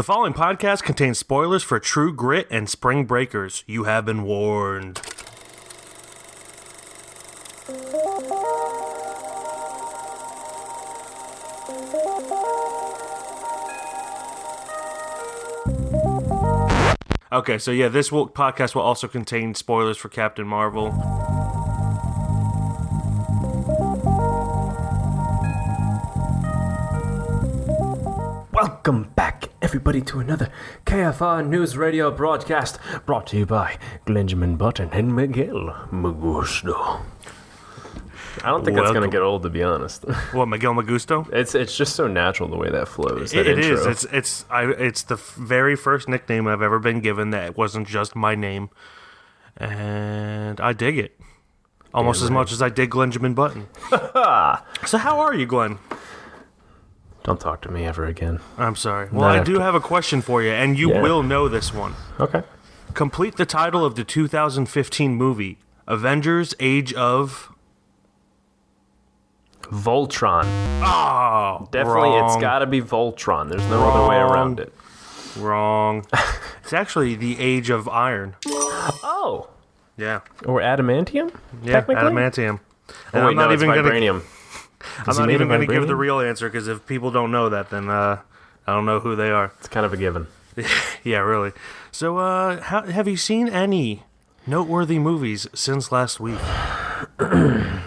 The following podcast contains spoilers for True Grit and Spring Breakers. You have been warned. Okay, so yeah, this podcast will also contain spoilers for Captain Marvel. Everybody, to another KFR News Radio broadcast brought to you by Glenjamin Button and Miguel Magusto. I don't think that's Welcome. gonna get old, to be honest. What, Miguel Magusto? It's it's just so natural the way that flows. That It, it intro. is. It's it's I. It's the f- very first nickname I've ever been given that wasn't just my name, and I dig it almost as right. much as I dig Glenjamin Button. so how are you, Glenn? Don't talk to me ever again. I'm sorry. Well, Not I do after- have a question for you, and you Yeah. will know this one. Okay. Complete the title of the 2015 movie Avengers: Age of. Voltron. Oh, Definitely, it's got to be Voltron. There's no other way around it. wrong. it's actually the Age of Iron. Oh, Yeah, or adamantium? yeah, adamantium. Oh, And wait, no, it's gonna. I'm not even going to give the real answer because if people don't know that, then uh, I don't know who they are. It's kind of a given. Yeah, really. So, uh, how, have you seen any noteworthy movies since last week?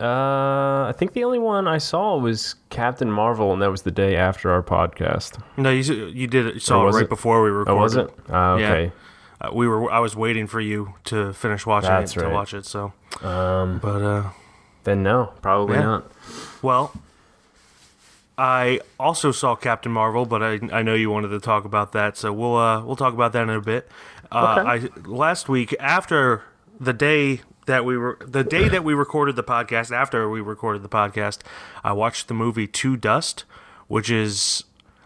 Uh, I think the only one I saw was Captain Marvel, and that was the day after our podcast. No, you you did it, saw Or it right it? before we recorded. Oh, was it? Uh, Yeah. okay. Uh, we were. I was waiting for you to finish watching That's it to watch it. So, Um, but uh, then no, probably Yeah. not. well, I also saw Captain Marvel, but I I know you wanted to talk about that, so we'll uh we'll talk about that in a bit. Uh, Okay. I last week after the day that we were the day that we recorded the podcast after we recorded the podcast, I watched the movie To Dust, which is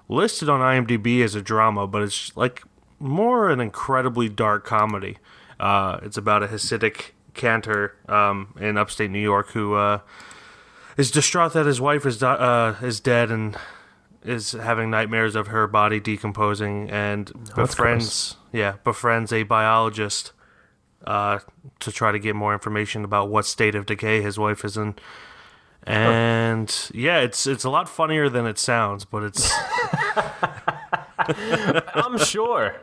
listed on IMDb as a drama, but it's like more an incredibly dark comedy. Uh, it's about a Hasidic cantor um, in upstate New York who uh, is distraught that his wife is uh, is dead and is having nightmares of her body decomposing and that's befriends yeah befriends a biologist uh, to try to get more information about what state of decay his wife is in. And yeah, it's it's a lot funnier than it sounds, but it's I'm sure.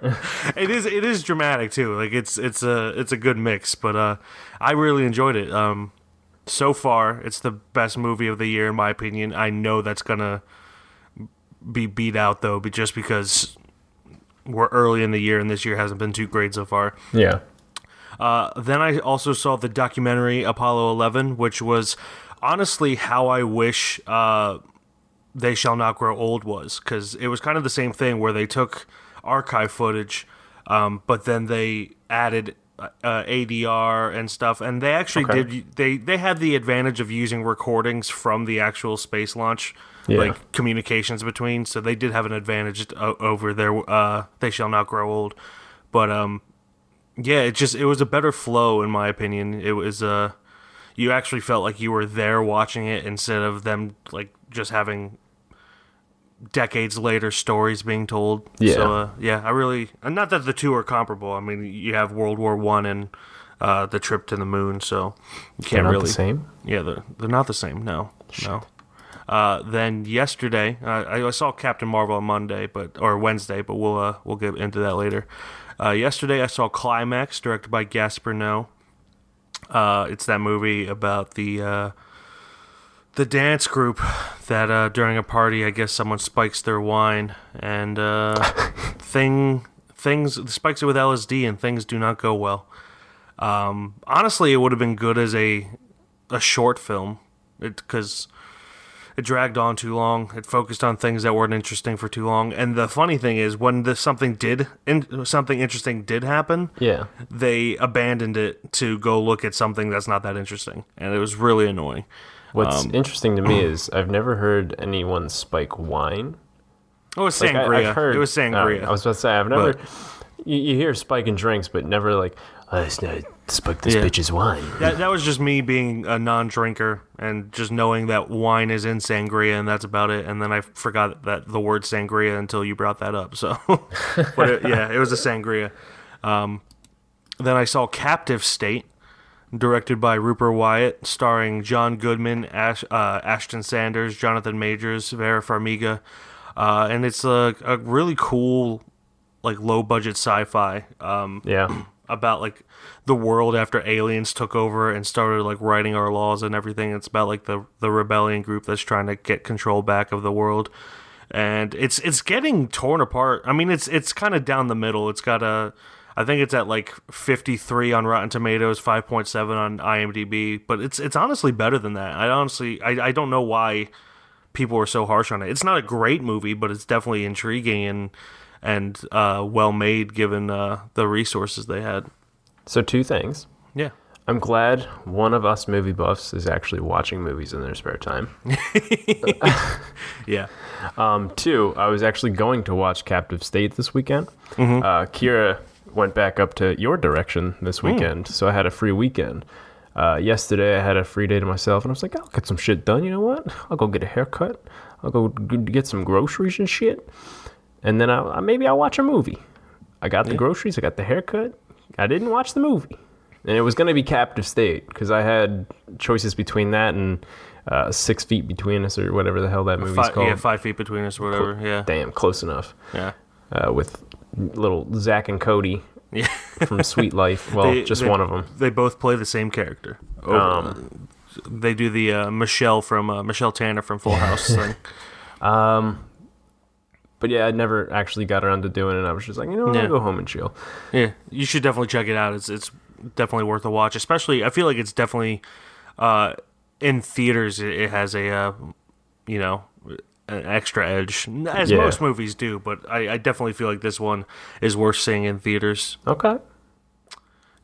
it is it is dramatic too. Like it's it's a it's a good mix, but uh, I really enjoyed it. Um, so far, it's the best movie of the year in my opinion. I know that's gonna be beat out though, but just because we're early in the year and this year hasn't been too great so far. yeah. Uh, then I also saw the documentary Apollo 11, which was honestly how I wish uh, They Shall Not Grow Old was, because it was kind of the same thing where they took archive footage, um, but then they added uh, ADR and stuff, and they actually Okay. did. They they had the advantage of using recordings from the actual space launch. Yeah. Like communications between, so they did have an advantage o- over their uh, "They Shall Not Grow Old," but um, yeah, it just it was a better flow in my opinion. It was uh you actually felt like you were there watching it instead of them like just having decades later stories being told. Yeah. So uh, yeah, I really not that the two are comparable. I mean, you have World War 1 and uh the trip to the moon, so you can't really same. Yeah, they're they're not the same. No. No. Uh, then yesterday, uh, I I saw Captain Marvel on Monday, but or Wednesday, but we'll uh, we'll get into that later. Uh, yesterday, I saw Climax, directed by Gaspar. Uh, it's that movie about the uh, the dance group that uh, during a party, I guess someone spikes their wine and uh, thing things spikes it with LSD and things do not go well. Um, honestly, it would have been good as a a short film, because it dragged on too long. It focused on things that weren't interesting for too long. And the funny thing is, when something did in, something interesting did happen, Yeah. they abandoned it to go look at something that's not that interesting, and it was really annoying. What's Um, interesting to me is I've never heard anyone spike wine. It was Like, I- sangria. I've heard, it was uh, sangria. I was about to say I've never. You, you hear spiking drinks, but never like oh, last night Spoke this Yeah. bitch's wine. That, that was just me being a non-drinker and just knowing that wine is in sangria and that's about it. And then I forgot that the word sangria until you brought that up. So, but it, yeah, it was a sangria. Um, then I saw Captive State, directed by Rupert Wyatt, starring John Goodman, Ash, uh, Ashton Sanders, Jonathan Majors, Vera Farmiga, uh, and it's a, a really cool, like low-budget sci-fi. Um, Yeah. about like the world after aliens took over and started like writing our laws and everything. It's about like the the rebellion group that's trying to get control back of the world. And it's it's getting torn apart. I mean, it's it's kind of down the middle. It's got a I think it's at like 53 on Rotten Tomatoes, 5.7 on IMDb, but it's it's honestly better than that. I honestly I, I don't know why people are so harsh on it. It's not a great movie, but it's definitely intriguing and and uh, well made given uh, the resources they had. So two things. Yeah. I'm glad one of us movie buffs is actually watching movies in their spare time. Yeah. Um, two, I was actually going to watch Captive State this weekend. Uh, Kira went back up to your direction this weekend, so I had a free weekend. Uh, yesterday, I had a free day to myself, and I was like, I'll get some shit done. You know what? I'll go get a haircut. I'll go get some groceries and shit, and then I, maybe I'll watch a movie. I got the groceries. I got the haircut. I didn't watch the movie, and it was going to be Captive State because I had choices between that and uh, Six Feet Between Us or whatever the hell that movie's Five, called. yeah, five feet between us, or whatever. Yeah. Damn, close enough. Yeah. Uh, with little Zach and Cody Yeah. from Suite Life. Well, They- just they- one of them. They both play the same character. Oh, Um, they do the uh, Michelle from uh, Michelle Tanner from Full House thing. Um, But yeah, I never actually got around to doing it. I was just like, you know Yeah. I'll go home and chill. Yeah, you should definitely check it out. It's it's definitely worth a watch. Especially, I feel like it's definitely uh, in theaters. It, it has a uh, you know an extra edge, as Yeah. most movies do. But I, I definitely feel like this one is worth seeing in theaters. Okay.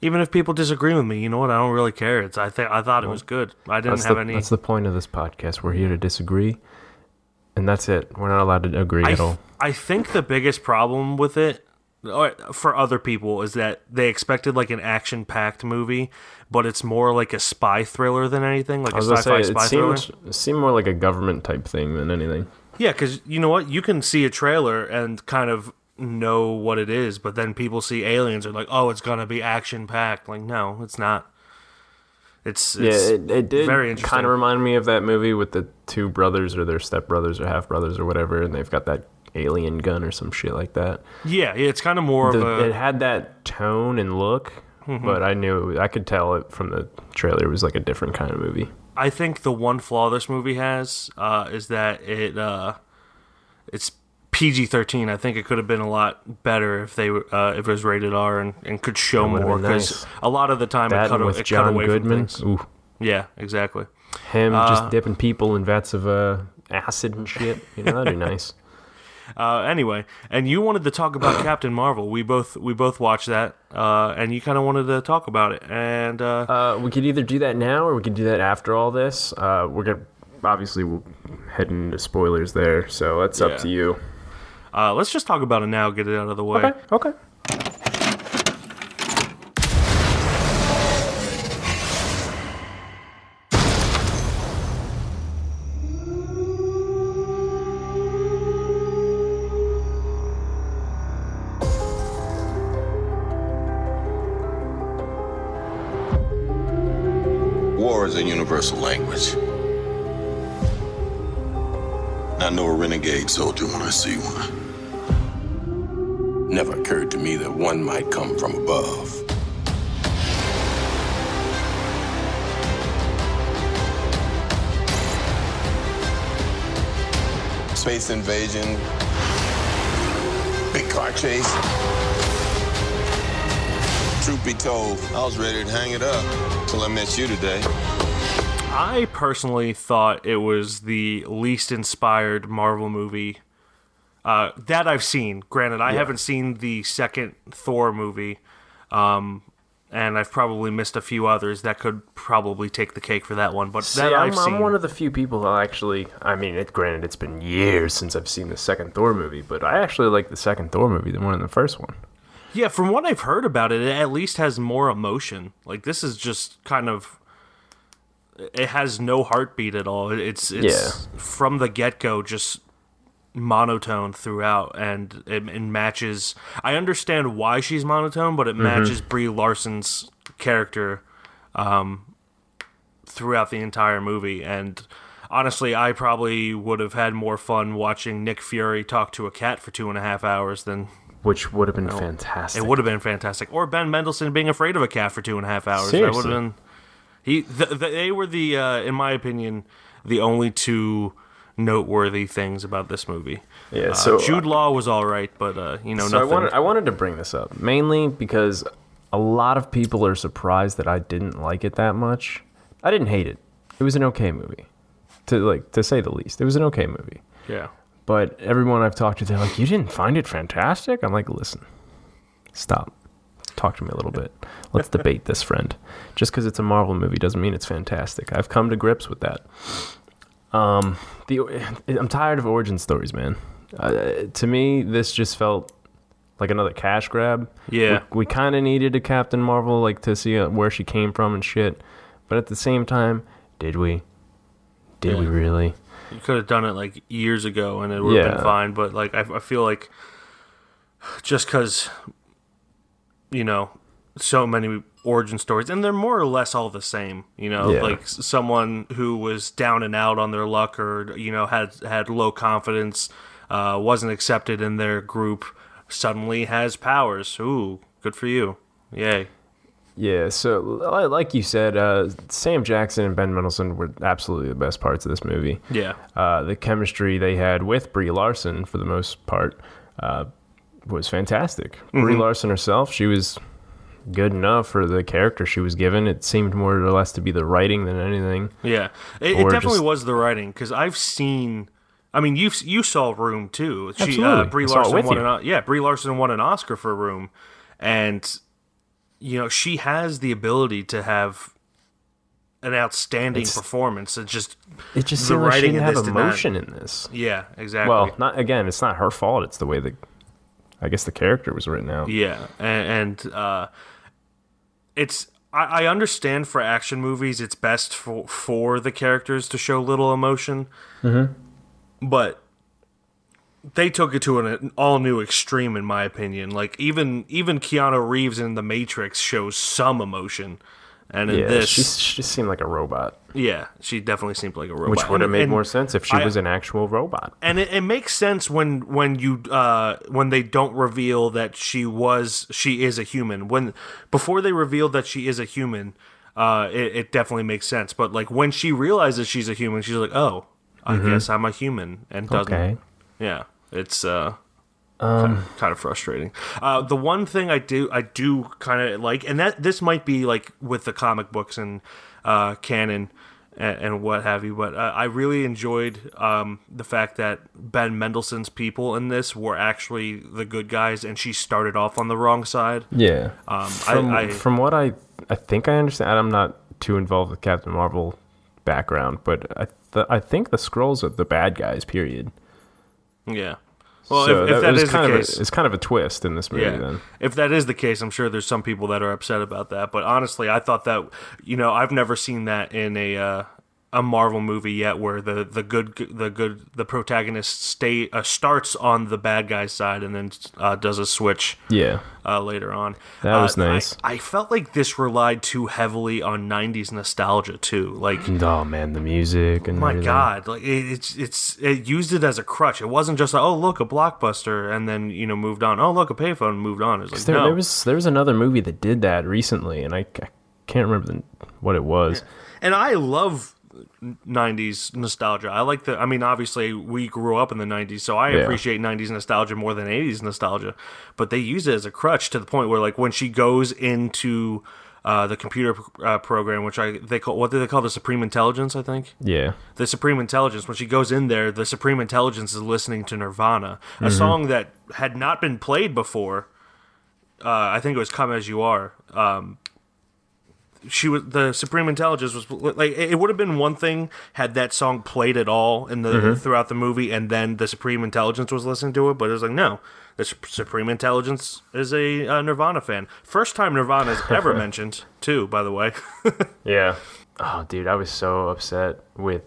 Even if people disagree with me, you know what? I don't really care. It's I think I thought it was good. I didn't have the, any. that's the point of this podcast. We're here to disagree, and that's it. We're not allowed to agree I, at all. I think the biggest problem with it or for other people is that they expected like an action packed movie, but it's more like a spy thriller than anything, like a sci-fi say, spy it thriller. seemed, it seemed more like a government type thing than anything. Yeah, because you know what? You can see a trailer and kind of know what it is, but then people see aliens and are like, oh, it's going to be action packed. Like, no, it's not. It's, Yeah, it's it, it did very interesting. kind of remind me of that movie with the two brothers or their stepbrothers or half brothers or whatever, and they've got that alien gun or some shit like that. yeah, yeah, it's kind of more The- of a. it had that tone and look, Mm-hmm. but I knew I could tell it from the trailer. It was like a different kind of movie. I think the one flaw this movie has uh, is that it uh, it's PG thirteen. I think it could have been a lot better if they uh, if it was rated R and, and could show more because nice. a lot of the time it cut, with it cut John away Goodman, ooh, Yeah, exactly. him Uh, just dipping people in vats of uh, acid and shit. You know that'd be nice. Uh, anyway, and you wanted to talk about Captain Marvel. We both we both watched that, uh, and you kind of wanted to talk about it. And uh, Uh, we could either do that now or we could do that after all this. Uh, we're gonna obviously we'll head into spoilers there, so that's Yeah. up to you. Uh, let's just talk about it now. Get it out of the way. Okay. Okay. War is a universal language. I know a renegade soldier when I see one. Never occurred to me that one might come from above. Space invasion, big car chase. Truth be told, I was ready to hang it up till I met you today. I personally thought it was the least inspired Marvel movie uh, that I've seen. Granted, I haven't seen the second Thor movie, um, and I've probably missed a few others that could probably take the cake for that one. But See, that I'm, I've I'm one of the few people that actually. I mean, it, granted, it's been years since I've seen the second Thor movie, but I actually like the second Thor movie than one than the first one. Yeah, from what I've heard about it, it at least has more emotion. Like this is just kind of it has no heartbeat at all. It's it's Yeah. from the get go just monotone throughout, and it, it matches. I understand why she's monotone, but it Mm-hmm. matches Brie Larson's character um, throughout the entire movie. And honestly, I probably would have had more fun watching Nick Fury talk to a cat for two and a half hours than Which would have been fantastic. it would have been fantastic. Or Ben Mendelsohn being afraid of a cat for two and a half hours. That Seriously. would have been. He, the, the, they were the, uh, in my opinion, the only two noteworthy things about this movie. Yeah, Uh, so Jude Law was all right, but uh, you know So I wanted I wanted to bring this up mainly because a lot of people are surprised that I didn't like it that much. I didn't hate it. It was an okay movie, to like to say the least. It was an okay movie. yeah, But everyone I've talked to, they're like, "You didn't find it fantastic?" I'm like, "Listen, stop. Talk to me a little bit. Let's debate this, friend. Just because it's a Marvel movie doesn't mean it's fantastic. I've come to grips with that. Um, the I'm tired of origin stories, man. Uh, to me, this just felt like another cash grab. Yeah. we, we kind of needed a Captain Marvel, like to see uh, where she came from and shit. But at the same time, did we? Did we really? you could have done it like years ago, and it would have Yeah. been fine. But like, I, I feel like just because you know so many origin stories, and they're more or less all the same. You know, Yeah. like someone who was down and out on their luck, or you know had had low confidence, uh, wasn't accepted in their group, suddenly has powers. Ooh, good for you! Yay! Yeah, so like you said, uh, Sam Jackson and Ben Mendelsohn were absolutely the best parts of this movie. Yeah, Uh, the chemistry they had with Brie Larson, for the most part, uh, was fantastic. Brie Mm-hmm. Larson herself, she was good enough for the character she was given. It seemed more or less to be the writing than anything. Yeah, it, it definitely just- was the writing because I've seen. I mean, you you saw Room too. She, uh, Absolutely. Brie saw it Larson won you. an yeah Brie Larson won an Oscar for Room, and you know she has the ability to have an outstanding It's- performance. It just It just The seemed like she writing didn't have did not- emotion in this. yeah exactly. Well, not again. It's not her fault. It's the way that I guess the character was written out. Yeah, and, and uh, it's I, I understand for action movies it's best for for the characters to show little emotion, mm-hmm. but they took it to an all new extreme in my opinion. Like even even Keanu Reeves in The Matrix shows some emotion, and in Yeah, this, she, she just seemed like a robot, yeah, she definitely seemed like a robot, which would have made and- more sense if she I- was an actual robot. and it, it makes sense when when you uh when they don't reveal that she was she is a human. When before they reveal that she is a human uh it, it definitely makes sense. But like when she realizes she's a human she's like oh i guess i'm a human and doesn't. Okay. yeah it's uh kind, of, kind of frustrating uh the one thing i do i do kind of like and that this might be like with the comic books and uh canon and, and what have you. But uh, I really enjoyed um, the fact that Ben Mendelsohn's people in this were actually the good guys, and she started off on the wrong side. Yeah. Um, from, I, I from what I I think I understand, I'm not too involved with Captain Marvel background, but I th- I think the Skrulls are the bad guys. Period. yeah. Well, so if, if that was is the kind case, of a, it's kind of a twist in this movie. yeah. Then If that is the case, I'm sure there's some people that are upset about that. But honestly, I thought that you know I've never seen that in a uh, a Marvel movie yet, where the the good the good the protagonist stay uh, starts on the bad guy's side and then uh, does a switch. yeah, uh, later on. That Uh, was nice. I, I felt like this relied too heavily on '90s nostalgia too. Like, oh man, the music and my everything. God, like it, it's it's it used it as a crutch. It wasn't just like, oh look, a blockbuster, and then you know moved on. Oh look, a payphone, moved on. It's like There, no. there was there was another movie that did that recently, and I, I can't remember the, what it was. and I love 90s nostalgia. I like the I mean obviously we grew up in the 90s so I Yeah. appreciate 90s nostalgia more than 80s nostalgia. But they use it as a crutch to the point where like when she goes into uh, the computer uh, program which I they call what do they call the supreme intelligence I think. Yeah, The supreme intelligence when she goes in there the supreme intelligence is listening to Nirvana, a song that had not been played before. Uh, I think it was "Come as You Are." Um, she was the supreme intelligence was like it would have been one thing had that song played at all in the throughout the movie and then the supreme intelligence was listening to it but it was like no the Sup- Supreme Intelligence is a uh, Nirvana fan. First time Nirvana is ever mentioned, too. By the way. Yeah. Oh, dude, I was so upset with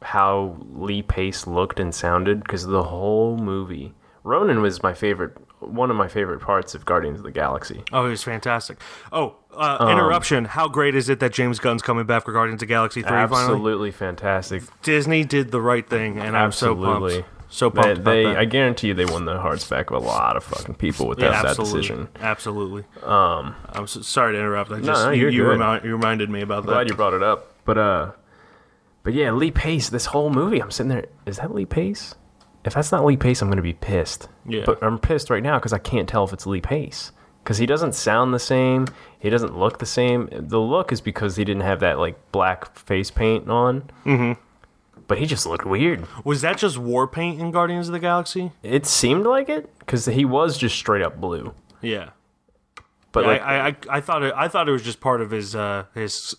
how Lee Pace looked and sounded because the whole movie. Ronan was my favorite, one of my favorite parts of Guardians of the Galaxy. Oh, he was fantastic. Oh, uh, Um, interruption. How great is it that James Gunn's coming back for Guardians of the Galaxy 3 finally? Absolutely fantastic. Disney did the right thing, and I'm so Absolutely. pumped. So They, pumped about they that. I guarantee you, they won the hearts back of a lot of fucking people with yeah, that, that absolutely. decision. Absolutely. Um, I'm so, sorry to interrupt. I just no, you, you're you, good. remind, you reminded me about that. Glad you brought it up. But uh, but yeah, Lee Pace. This whole movie, I'm sitting there. Is that Lee Pace? If that's not Lee Pace, I'm gonna be pissed. Yeah. But I'm pissed right now because I can't tell if it's Lee Pace because he doesn't sound the same. He doesn't look the same. The look is because he didn't have that like black face paint on. Mm-hmm. But he just looked weird. Was that just war paint in Guardians of the Galaxy? It seemed like it because he was just straight up blue. Yeah. But Yeah, like, I, I, I thought it, I thought it was just part of his uh, his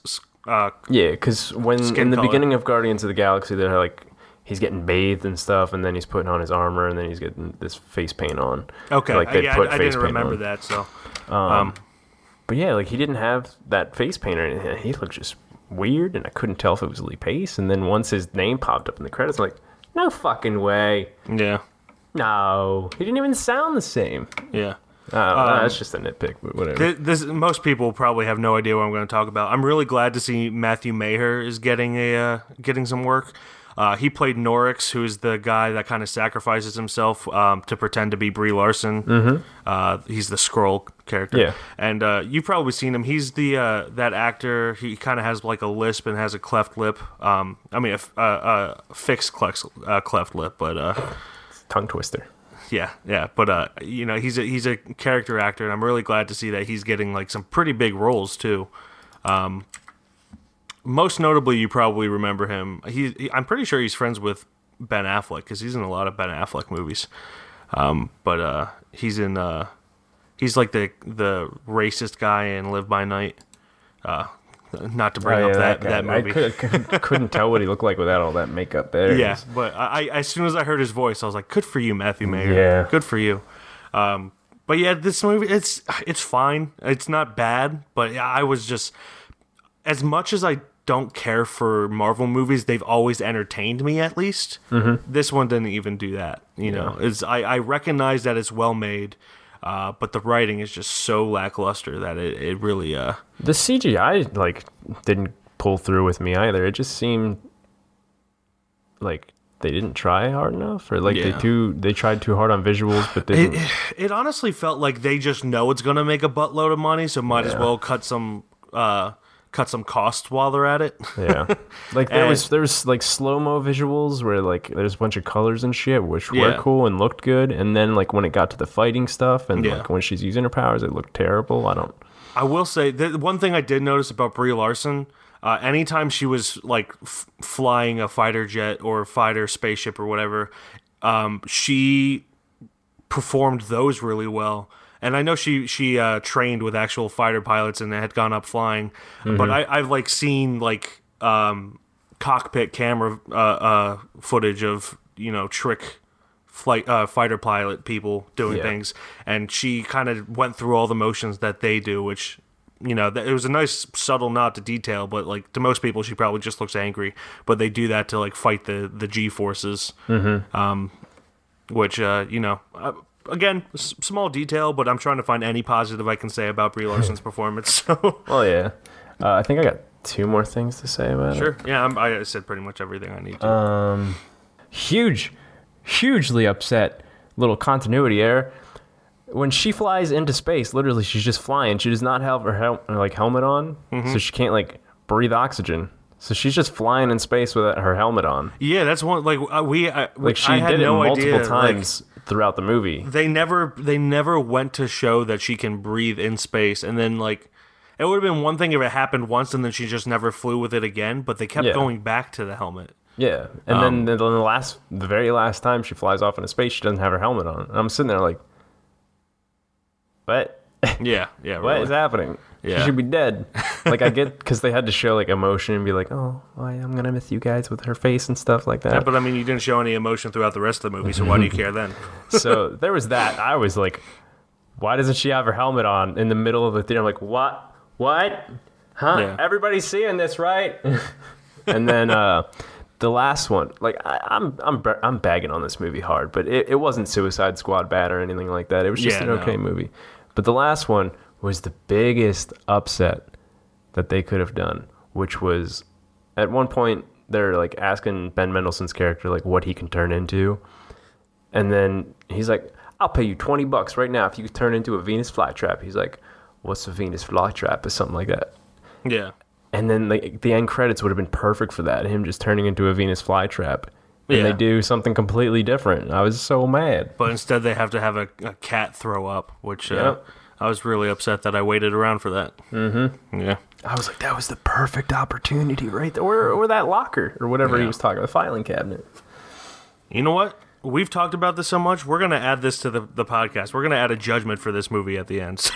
uh, Yeah, because when in the color. beginning of Guardians of the Galaxy, they're like he's getting bathed and stuff, and then he's putting on his armor, and then he's getting this face paint on. okay. like they yeah, put I, I face didn't paint remember on. that. So But yeah, like he didn't have that face paint or anything. He looked just weird, and I couldn't tell if it was Lee Pace. And then once his name popped up in the credits, I'm like, no fucking way, yeah, no, he didn't even sound the same. yeah. Uh, that's just a nitpick, but whatever. Th- This, most people probably have no idea what I'm going to talk about. I'm really glad to see Matthew Maher is getting a uh, getting some work. Uh, he played Norex, who's the guy that kind of sacrifices himself um, to pretend to be Brie Larson. Mm-hmm. Uh, he's the Skrull character. Yeah. and uh, you've probably seen him. He's the uh, that actor. He kind of has like a lisp and has a cleft lip. Um, I mean, a fixed cleft, uh, cleft lip, but uh, Tongue twister. yeah, yeah, but uh, you know, he's a he's a character actor, and I'm really glad to see that he's getting like some pretty big roles too. Um, most notably, you probably remember him. He, he I'm pretty sure he's friends with Ben Affleck because he's in a lot of Ben Affleck movies. Um, but uh, he's in uh, he's like the the racist guy in Live by Night. Uh, not to bring Oh, up yeah, that that, movie. I could, couldn't tell what he looked like without all that makeup there. Yeah, but I, I as soon as I heard his voice, I was like, "Good for you, Matthew Maher. Yeah. good for you." Um, but yeah, this movie it's it's fine. It's not bad, but I was just as much as I don't care for Marvel movies, they've always entertained me at least. Mm-hmm. This one didn't even do that. You know, it's I, I recognize that it's well made, uh, but the writing is just so lackluster that it, it really uh The CGI like didn't pull through with me either. It just seemed like they didn't try hard enough, or like Yeah. they too they tried too hard on visuals, but didn't. It, it honestly felt like they just know it's gonna make a buttload of money, so might as well cut some uh, cut some costs while they're at it. yeah, like there And- was there was like slow mo visuals where like there's a bunch of colors and shit, which were cool and looked good, and then like when it got to the fighting stuff and Yeah. like when she's using her powers, it looked terrible. I don't. I will say the one thing I did notice about Brie Larson. Uh, anytime she was like f- flying a fighter jet or fighter spaceship or whatever, um, she performed those really well. And I know she she uh, trained with actual fighter pilots and had gone up flying, but I, I've like seen like um, cockpit camera uh, uh, footage of you know trick flight uh, fighter pilot people doing Yeah. things, and she kind of went through all the motions that they do, which you know it was a nice subtle nod to detail, but like to most people, she probably just looks angry, but they do that to like fight the the G forces, mm-hmm. um, which uh, you know. Again, s- small detail, but I'm trying to find any positive I can say about Brie Larson's performance. So, Well, yeah. Uh, I think I got two more things to say about it. sure, yeah, I'm, I said pretty much everything I need to. Um, huge, hugely upset. Little continuity error. When she flies into space, literally, she's just flying. She does not have her hel- her, like helmet on, Mm-hmm. so she can't like breathe oxygen. So she's just flying in space without her helmet on. yeah, that's one. Like uh, we, I, Like she I had did it no multiple idea, like, times throughout the movie. they never they never went to show that she can breathe in space and then like it would have been one thing if it happened once and then she just never flew with it again but they kept Yeah. going back to the helmet Yeah, and Um, then, then the last, the very last time she flies off into space, she doesn't have her helmet on. And I'm sitting there like, what? yeah yeah What really. is happening? She Yeah. should be dead. Like I get because they had to show like emotion and be like, oh, I'm gonna miss you guys with her face and stuff like that. Yeah, But I mean, you didn't show any emotion throughout the rest of the movie, so why do you care then? so there was that. I was like, why doesn't she have her helmet on in the middle of the theater? I'm like, what? What? Huh? Yeah. Everybody's seeing this, right? and then uh, the last one, like I, I'm I'm I'm bagging on this movie hard, but it, it wasn't Suicide Squad bad or anything like that. It was just Yeah, an no. okay movie. But the last one was the biggest upset that they could have done, which was at one point they're like asking Ben Mendelsohn's character like what he can turn into. And then he's like, I'll pay you 20 bucks right now if you could turn into a Venus flytrap. He's like, What's a Venus flytrap? Or something like that. Yeah. And then like the end credits would have been perfect for that. Him just turning into a Venus flytrap. And Yeah. they do something completely different. I was so mad. But instead, they have to have a, a cat throw up, which uh, Yep. I was really upset that I waited around for that. Mm-hmm. Yeah. I was like, that was the perfect opportunity right there. Or, or that locker or whatever he was talking about, the filing cabinet. You know what? We've talked about this so much. We're going to add this to the, the podcast. We're going to add a judgment for this movie at the end. So,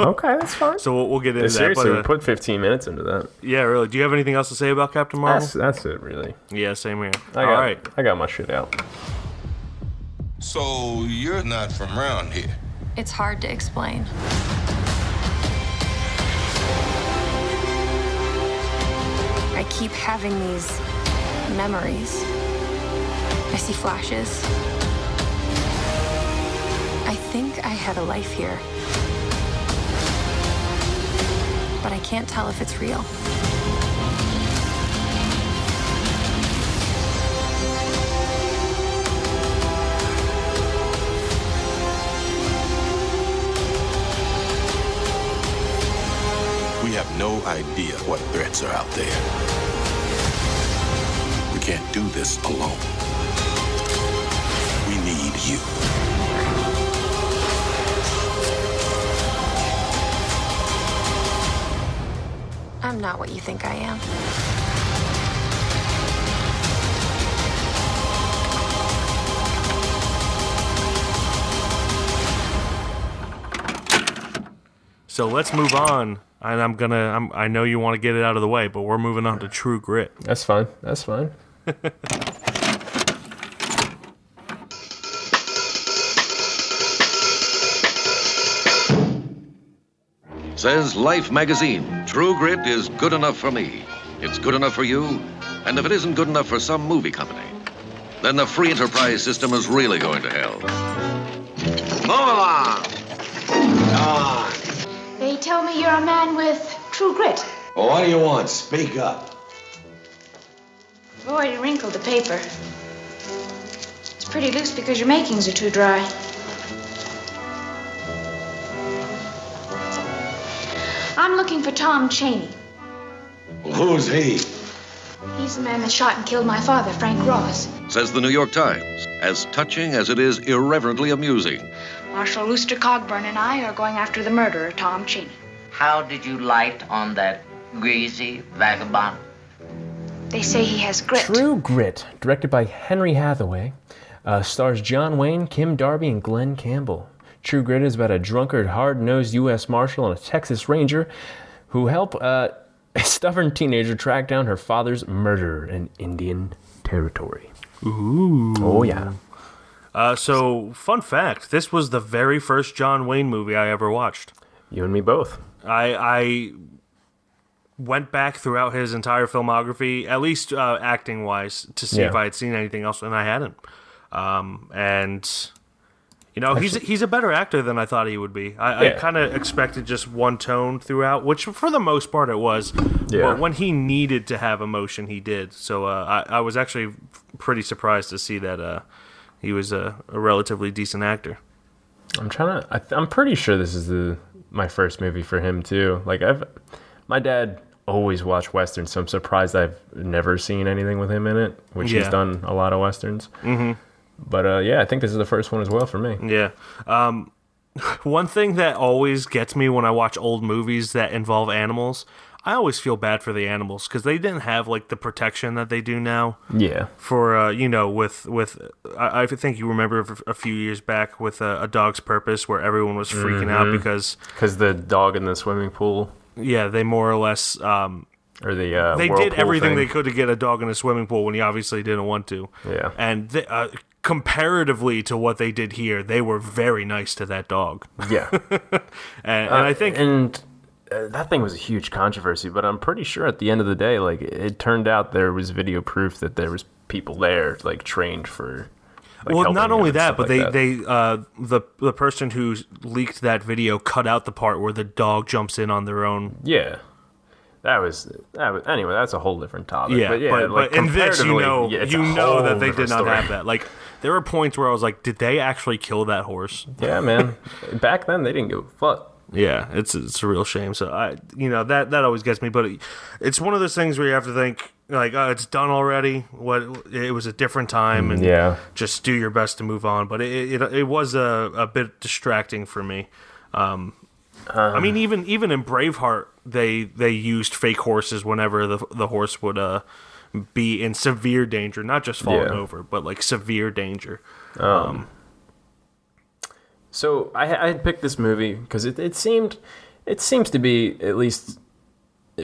Okay, that's fine. so we'll, we'll get into that. Seriously, we uh, put 15 minutes into that. yeah, really. Do you have anything else to say about Captain Marvel? That's, that's it, really. Yeah, same here. I All got, right. I got my shit out. So you're not from around here. It's hard to explain. I keep having these memories. I see flashes. I think I had a life here. But I can't tell if it's real. No idea what threats are out there. We can't do this alone. We need you. I'm not what you think I am. So let's move on. And I'm gonna. I'm, I know you want to get it out of the way, but we're moving on to True Grit. That's fine. That's fine. Says Life magazine, True Grit is good enough for me. It's good enough for you, and if it isn't good enough for some movie company, then the free enterprise system is really going to hell. Move along. Come on. They tell me you're a man with true grit. Well, what do you want? Speak up. I've already wrinkled the paper. It's pretty loose because your makings are too dry. I'm looking for Tom Chaney. Well, who's he? He's the man that shot and killed my father, Frank Ross. Says the New York Times, as touching as it is irreverently amusing. Marshal Rooster Cogburn and I are going after the murderer, Tom Chaney. How did you light on that greasy vagabond? They say he has grit. True Grit, directed by Henry Hathaway, uh, stars John Wayne, Kim Darby, and Glen Campbell. True Grit is about a drunkard, hard-nosed U.S. Marshal and a Texas Ranger who help uh, a stubborn teenager track down her father's murderer in Indian territory. Ooh. Oh yeah. Uh, so, fun fact: this was the very first John Wayne movie I ever watched. You and me both. I I went back throughout his entire filmography, at least uh, acting wise, to see Yeah. if I had seen anything else, and I hadn't. Um, and you know, he's he's a better actor than I thought he would be. I, I kind of expected just one tone throughout, which for the most part it was. Yeah. But when he needed to have emotion, he did. So uh, I I was actually pretty surprised to see that uh, he was a, a relatively decent actor. I'm trying to. I, th- I'm pretty sure this is the my first movie for him too. Like I've, my dad always watched westerns, so I'm surprised I've never seen anything with him in it. Which he's done a lot of westerns. Mm-hmm. But uh, yeah, I think this is the first one as well for me. Yeah. Um, one thing that always gets me when I watch old movies that involve animals, I always feel bad for the animals because they didn't have like the protection that they do now. Yeah. For uh, you know, with with I, I think you remember a few years back with a, a dog's purpose where everyone was freaking out Mhm. because Because the dog in the swimming pool yeah, they more or less um, or the uh, they did everything thing. they could to get a dog in a swimming pool when he obviously didn't want to. Yeah. and they, uh, comparatively to what they did here, they were very nice to that dog. Yeah. and, and Uh, I think and uh, that thing was a huge controversy, but I'm pretty sure at the end of the day, like it turned out there was video proof that there was people there like trained for. Like, well, not only that, but like they that. they uh, the the person who leaked that video cut out the part where the dog jumps in on their own. yeah. That was that was anyway. That's a whole different topic. Yeah, but, yeah, but, like, but in this, you know, yeah, you know that they did not story. have that. Like, there were points where I was like, did they actually kill that horse? Yeah, man. Back then, they didn't give a fuck. Yeah, it's it's a real shame. So I, you know, that that always gets me. But it, it's one of those things where you have to think like, oh, it's done already. What it was a different time, and Yeah. just do your best to move on. But it it, it was a, a bit distracting for me. Um, I mean, even even in Braveheart, they they used fake horses whenever the the horse would uh be in severe danger, not just falling Yeah. over, but like severe danger. Um, so I, I had picked this movie because it, it seemed it seems to be at least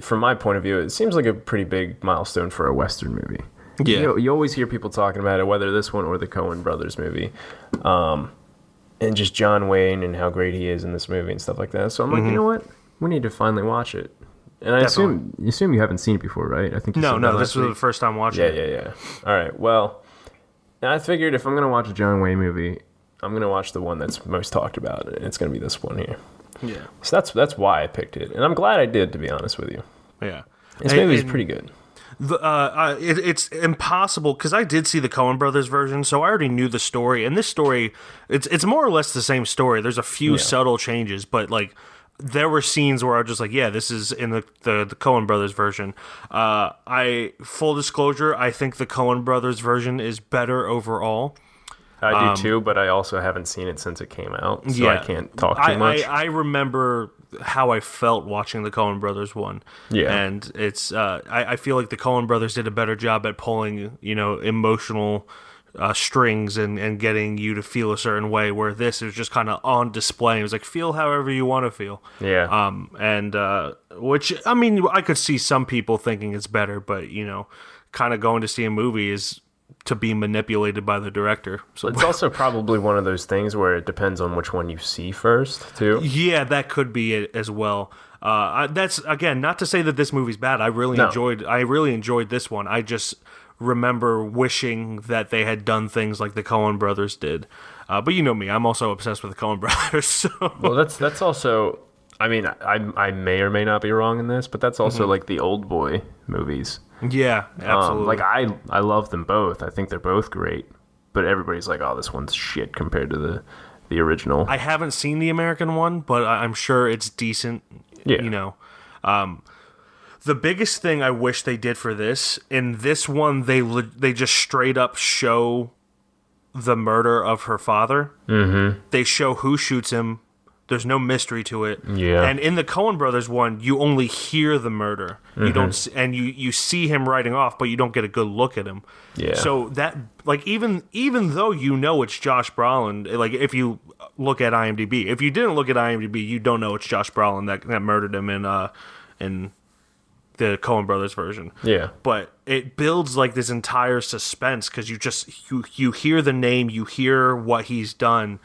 from my point of view it seems like a pretty big milestone for a western movie Yeah. you, you always hear people talking about it whether this one or the Coen brothers movie um, and just john wayne and how great he is in this movie and stuff like that so i'm like Mhm. you know what we need to finally watch it and i assume you assume you haven't seen it before right i think you No, no, this was week. the first time watching yeah it. yeah yeah all right well I figured if I'm gonna watch a John Wayne movie, I'm gonna watch the one that's most talked about, and it's gonna be this one here. Yeah. So that's that's why I picked it, and I'm glad I did, to be honest with you. Yeah. This And- movie is and pretty good. The, uh, uh, it, it's impossible because I did see the Coen Brothers version, so I already knew the story. And this story, it's it's more or less the same story. There's a few Yeah. subtle changes, but like there were scenes where I was just like, yeah, this is in the the, the Coen Brothers version. Uh, I full disclosure, I think the Coen Brothers version is better overall. I do Um, too, but I also haven't seen it since it came out, so I can't talk too I, much. I, I remember how I felt watching the Coen Brothers one. Yeah. and it's uh, I, I feel like the Coen Brothers did a better job at pulling you know emotional uh, strings and, and getting you to feel a certain way. Where this is just kind of on display. It was like feel however you want to feel. Yeah. Um, and uh, which I mean, I could see some people thinking it's better, but you know, kind of going to see a movie is to be manipulated by the director. So it's also probably one of those things where it depends on which one you see first, too. Yeah, that could be it as well. Uh, I, that's again not to say that this movie's bad. I really No. enjoyed. I really enjoyed this one. I just remember wishing that they had done things like the Coen Brothers did. Uh, but you know me, I'm also obsessed with the Coen Brothers. So well, that's that's also. I mean, I I may or may not be wrong in this, but that's also Mhm. like the Oldboy movies. yeah, absolutely. Um, like I I love them both. I think they're both great. But everybody's like, oh, this one's shit compared to the the original. I haven't seen the American one, but I'm sure it's decent. Yeah. You know, um, the biggest thing I wish they did for this in this one, they they just straight up show the murder of her father. Mm-hmm. They show who shoots him. There's no mystery to it. Yeah. And in the Coen Brothers one, you only hear the murder. You Mhm. don't, and you you see him riding off, but you don't get a good look at him. Yeah. So that like even even though you know it's Josh Brolin, like if you look at IMDb, if you didn't look at IMDb, you don't know it's Josh Brolin that, that murdered him in uh in the Coen Brothers version. Yeah. But it builds like this entire suspense because you just you you hear the name, you hear what he's done,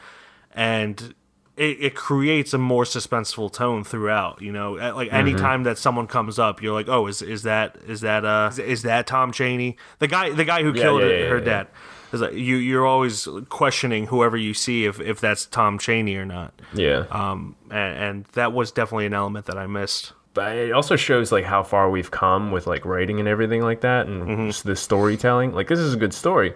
and it, it creates a more suspenseful tone throughout. You know, like anytime that someone comes up, you're like, oh, is is that is that uh is that Tom Chaney, the guy the guy who Yeah, killed yeah, her, yeah, her dad? Is like you you're always questioning whoever you see if if that's Tom Chaney or not. Yeah. Um, and, and that was definitely an element that I missed. But it also shows like how far we've come with like writing and everything like that, and Mm-hmm. just the storytelling. Like this is a good story,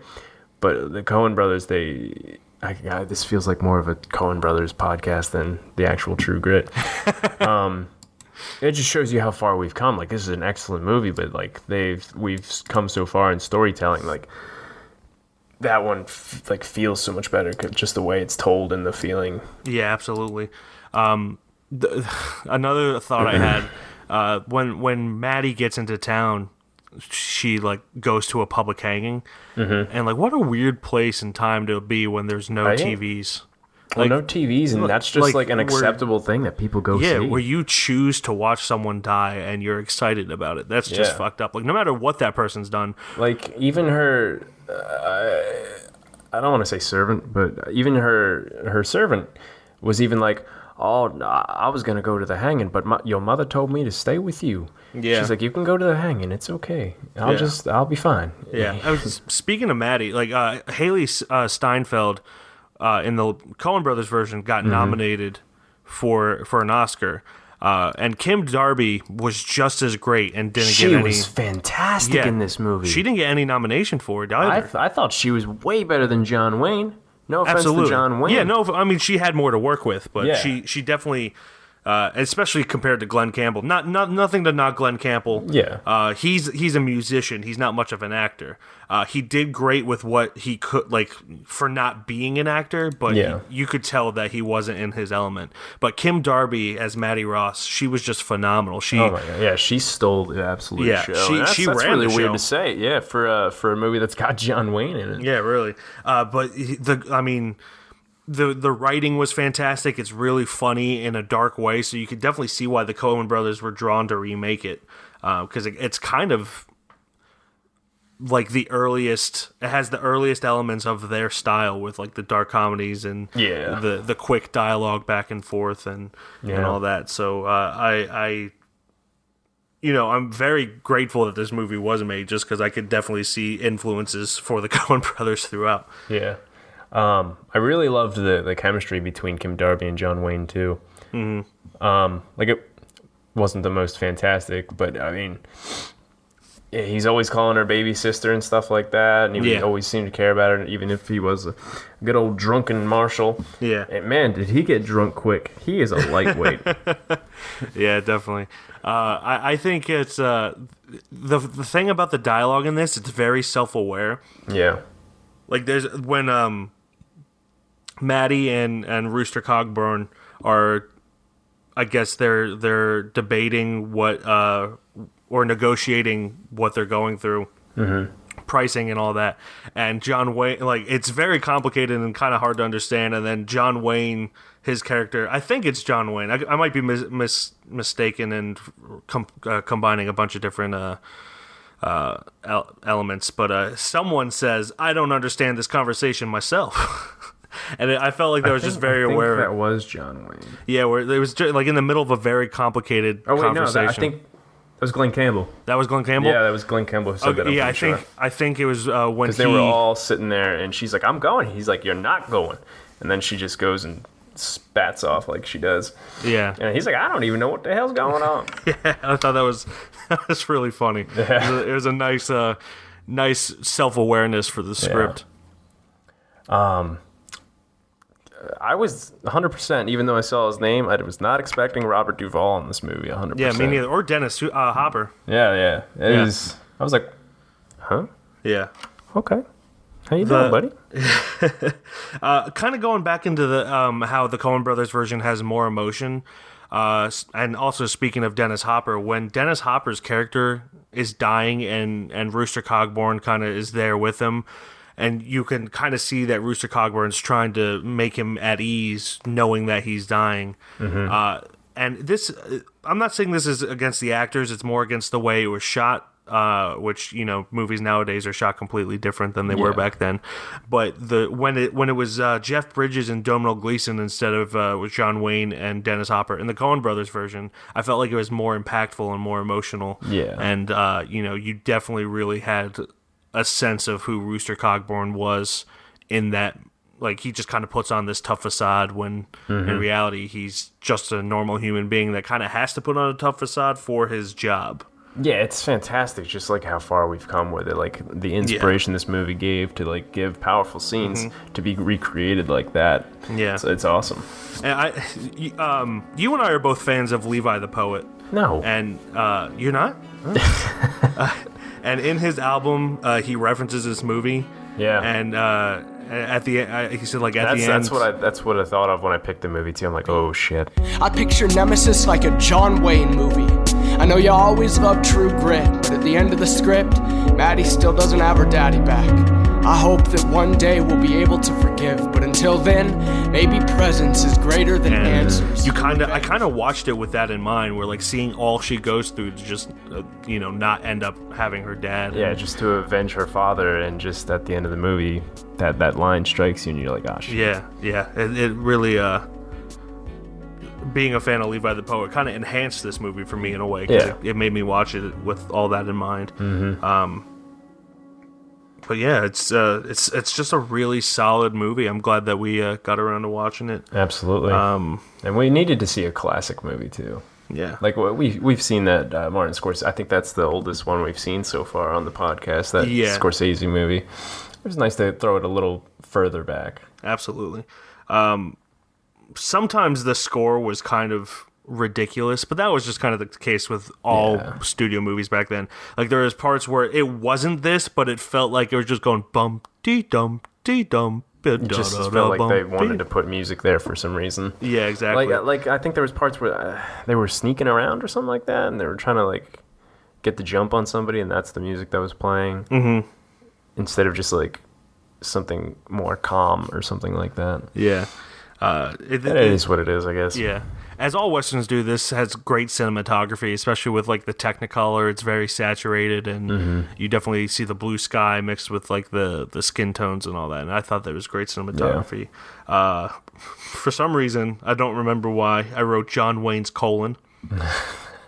but the Coen brothers, they, I, God, this feels like more of a Coen brothers podcast than the actual True Grit. um, it just shows you how far we've come. Like this is an excellent movie, but like they've we've come so far in storytelling. Like that one, f- like feels so much better, 'cause just the way it's told and the feeling. Yeah, absolutely. Um, the, another thought I had Uh, when when Mattie gets into town, she like goes to a public hanging, and like what a weird place and time to be when there's no Right? TVs. Well, Like- no TVs, and that's just like, like, an where- acceptable thing that people go Yeah, see. where you choose to watch someone die and you're excited about it. That's just Yeah. fucked up. Like no matter what that person's done. like even her uh, i don't want to say servant but even her her servant was even like oh i was gonna go to the hanging but my, your mother told me to stay with you Yeah. she's like you can go to the hanging it's okay i'll Yeah. just i'll be fine Yeah. I was, speaking of Mattie, like uh, Hailee uh, Steinfeld uh, in the Coen Brothers version got Mm-hmm. nominated for for an Oscar, uh, and Kim Darby was just as great and didn't she get any. was fantastic yeah, in this movie She didn't get any nomination for it I, either. th- I thought she was way better than john wayne no offense Absolutely, to john wayne Yeah, no, I mean she had more to work with, but Yeah. she she definitely. Uh, especially compared to Glen Campbell, not not nothing to knock Glen Campbell. Yeah. uh, he's he's a musician. He's not much of an actor. Uh, he did great with what he could, like for not being an actor, but Yeah. you could tell that he wasn't in his element. But Kim Darby as Mattie Ross, she was just phenomenal. She Oh my god! Yeah, she stole the absolute Yeah, show. she- And that's, she that's really weird to say. Yeah, for uh, for a movie that's got John Wayne in it. Yeah, really. Uh, but the I mean, the the writing was fantastic. It's really funny in a dark way, so you could definitely see why the Coen brothers were drawn to remake it because it, it's kind of like the earliest. It has the earliest elements of their style with like the dark comedies and Yeah. the the quick dialogue back and forth and and all that. So uh, I I. You know, I'm very grateful that this movie was made just because I could definitely see influences for the Coen brothers throughout. Yeah. Um, I really loved the, the chemistry between Kim Darby and John Wayne too. Mm-hmm. Um, like it wasn't the most fantastic, but I mean, yeah, he's always calling her baby sister and stuff like that, and he Yeah. always seemed to care about her, even if he was a good old drunken marshal. Yeah. And man, did he get drunk quick? He is a lightweight. Yeah, definitely. Uh, I, I think it's uh, the the thing about the dialogue in this. It's very self aware. yeah. Like there's when um, Mattie and and Rooster Cogburn are, I guess they're they're debating what uh or negotiating what they're going through. pricing and all that. And John Wayne, like, it's very complicated and kind of hard to understand. And then John Wayne, his character, I think it's John Wayne. I, I might be mis- mis- mistaken and com- uh, combining a bunch of different uh, uh, el- elements. But uh, someone says, I don't understand this conversation myself. and it, I felt like they I was just very I think aware. That was John Wayne. yeah, where it was ju- like in the middle of a very complicated Oh wait, no, that, I think that was Glen Campbell. that was Glen Campbell. Yeah, that was Glen Campbell who said Okay, that. I'm yeah, I sure. think I think it was uh, when because he they were all sitting there, and she's like, "I'm going." He's like, "You're not going," and then she just goes and spats off like she does, yeah. and he's like, "I don't even know what the hell's going on." Yeah, I thought that was that was really funny. It, was a, it was a nice uh, nice self awareness for the script. I was 100, percent even though I saw his name, I was not expecting Robert Duvall in this movie. 100%. Yeah, me neither. Or Dennis uh, Hopper. Yeah, yeah. It Yeah. was- I was like, "Huh? Yeah. Okay. How you The- doing, buddy?" Uh, kind of going back into the um, how the Coen Brothers version has more emotion, uh, and also speaking of Dennis Hopper, when Dennis Hopper's character is dying and and Rooster Cogburn kind of is there with him, and you can kind of see that Rooster Cogburn's trying to make him at ease, knowing that he's dying. Uh, and this, uh, I'm not saying this is against the actors; it's more against the way it was shot. Uh, which you know, movies nowadays are shot completely different than they were back then. But the when it when it was uh, Jeff Bridges and Domhnall Gleeson instead of uh, with John Wayne and Dennis Hopper in the Coen Brothers version, I felt like it was more impactful and more emotional. Yeah. and uh, you know, you definitely really had a sense of who Rooster Cogburn was in that. Like he just kind of puts on this tough facade when in reality he's just a normal human being that kind of has to put on a tough facade for his job. Yeah, it's fantastic. Just like how far we've come with it, like the inspiration this movie gave to like give powerful scenes to be recreated like that. Mm-hmm. Yeah. so it's awesome. And I, um, you and I are both fans of Levi the Poet. No, and uh, you're not. Uh, and in his album, uh, he references this movie. Yeah. And uh, at the uh, he said like at that's the end. that's what I that's what I thought of when I picked the movie too. I'm like, oh shit. I picture Nemesis like a John Wayne movie. I know you always loved True Grit, but at the end of the script, Mattie still doesn't have her daddy back. I hope that one day we'll be able to forgive, but until then, maybe presence is greater than and answers. you kind of i kind of watched it with that in mind where like seeing all she goes through to just uh, you know not end up having her dad Yeah, just to avenge her father, and just at the end of the movie, that that line strikes you, and you're like, "Gosh, yeah yeah it, it really uh being a fan of levi the poet kind of enhanced this movie for me in a way 'cause Yeah. it, it made me watch it with all that in mind Mhm. um but yeah it's uh it's it's just a really solid movie i'm glad that we uh, got around to watching it absolutely." um and we needed to see a classic movie too. yeah Like we we've seen that uh, Martin Scorsese. I think that's the oldest one we've seen so far on the podcast. That Yeah. Scorsese movie. It was nice to throw it a little further back. absolutely. Um, sometimes the score was kind of ridiculous, but that was just kind of the case with all Yeah. studio movies back then. Like there was parts where it wasn't this, but it felt like it was just going bump dee dum dee dum. It just felt like they wanted to put music there for some reason. Yeah, exactly. Like like I think there was parts where uh, they were sneaking around or something like that, and they were trying to like get the jump on somebody, and that's the music that was playing Mhm. instead of just like something more calm or something like that. Yeah. Uh, it, It is what it is, I guess. Yeah. As all westerns do, this has great cinematography, especially with like the Technicolor. It's very saturated, and Mhm. you definitely see the blue sky mixed with like the the skin tones and all that. And I thought that was great cinematography. Uh, for some reason, I don't remember why I wrote John Wayne's colon.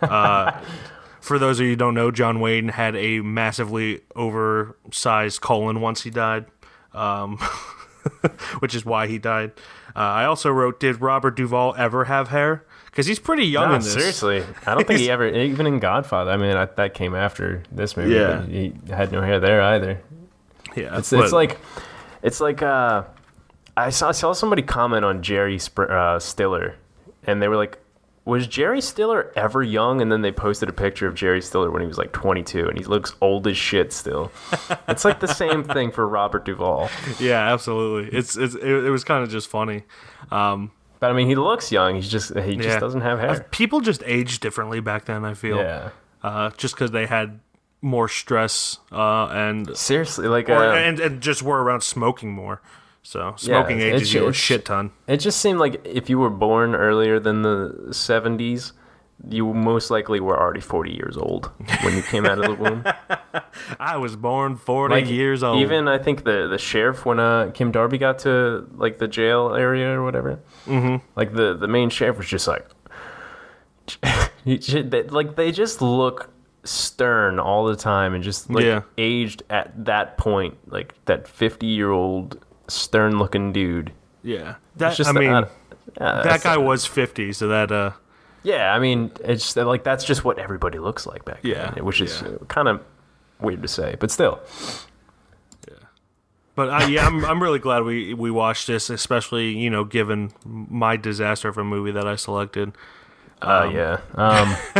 uh, for those of you who don't know, John Wayne had a massively oversized colon once he died, um, which is why he died. Uh, I also wrote, did Robert Duvall ever have hair? Because he's pretty young No, in this. seriously, I don't think he ever even in Godfather. I mean, I, that came after this movie. Yeah. but he had no hair there either. Yeah, it's it's like it's like uh, I saw I saw somebody comment on Jerry Sp- uh, Stiller, and they were like, "Was Jerry Stiller ever young?" And then they posted a picture of Jerry Stiller when he was like 22, and he looks old as shit still. it's like the same thing for Robert Duvall. yeah, absolutely. It's, it's it, it was kind of just funny. Um, But I mean, he looks young. He's just he just yeah. doesn't have hair. People just aged differently back then. I feel. Yeah. Uh, just because they had more stress uh, and seriously like or, uh, and and just were around smoking more. So smoking it ages you a shit ton. It just seemed like if you were born earlier than the 70s, you most likely were already 40 years old when you came out of the womb. I was born forty Like, years old. Even I think the the sheriff when uh, Kim Darby got to like the jail area or whatever, Mhm. like the the main sheriff was just like, they- like they just look stern all the time and just like Yeah. aged at that point, like that 50 year old stern looking dude. yeah, It's that just I mean, uh, yeah, that guy was fifty, so that uh, Yeah, I mean, it's like that's just what everybody looks like back Yeah, then, which is kind of weird to say, but still. Yeah, but uh, yeah, I'm I'm really glad we we watched this, especially you know given my disaster of a movie that I selected. Uh, Um, yeah. Um,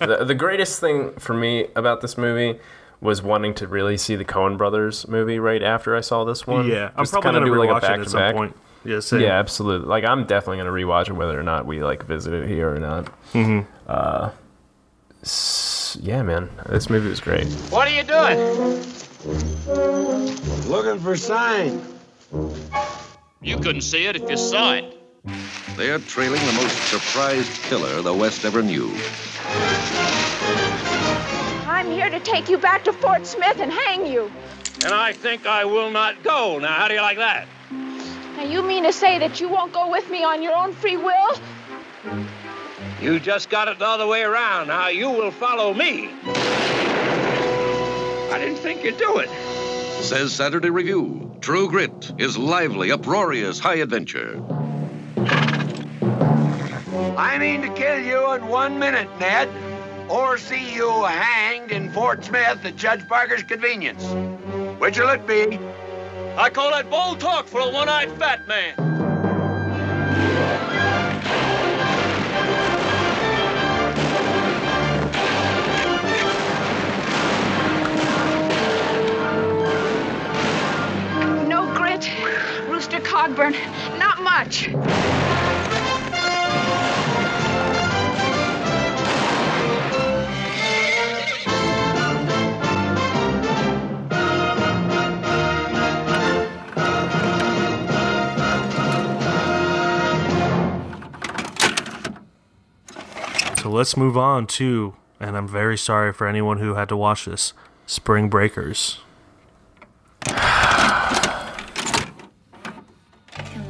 the, the greatest thing for me about this movie was wanting to really see the Coen Brothers movie right after I saw this one. Yeah, I'm Just probably kinda gonna do, rewatch it at some back-to-back. point. Yeah, same. yeah, absolutely. Like I'm definitely gonna rewatch it whether or not we like visit it here or not. Mhm. Uh, s- yeah, man, this movie was great. What are you doing? Looking for sign. You couldn't see it if you saw it. They're trailing the most surprised killer the West ever knew. I'm here to take you back to Fort Smith and hang you. And I think I will not go. Now, how do you like that? Now, you mean to say that you won't go with me on your own free will? You just got it the other way around. Now, you will follow me. I didn't think you'd do it. Says Saturday Review. True Grit is lively, uproarious, high adventure. I mean to kill you in one minute, Ned. Or see you hanged in Fort Smith at Judge Parker's convenience. Which'll it be? I call that bold talk for a one-eyed fat man. No grit, Rooster Cogburn, not much. Let's move on to, and I'm very sorry for anyone who had to watch this, Spring Breakers. Good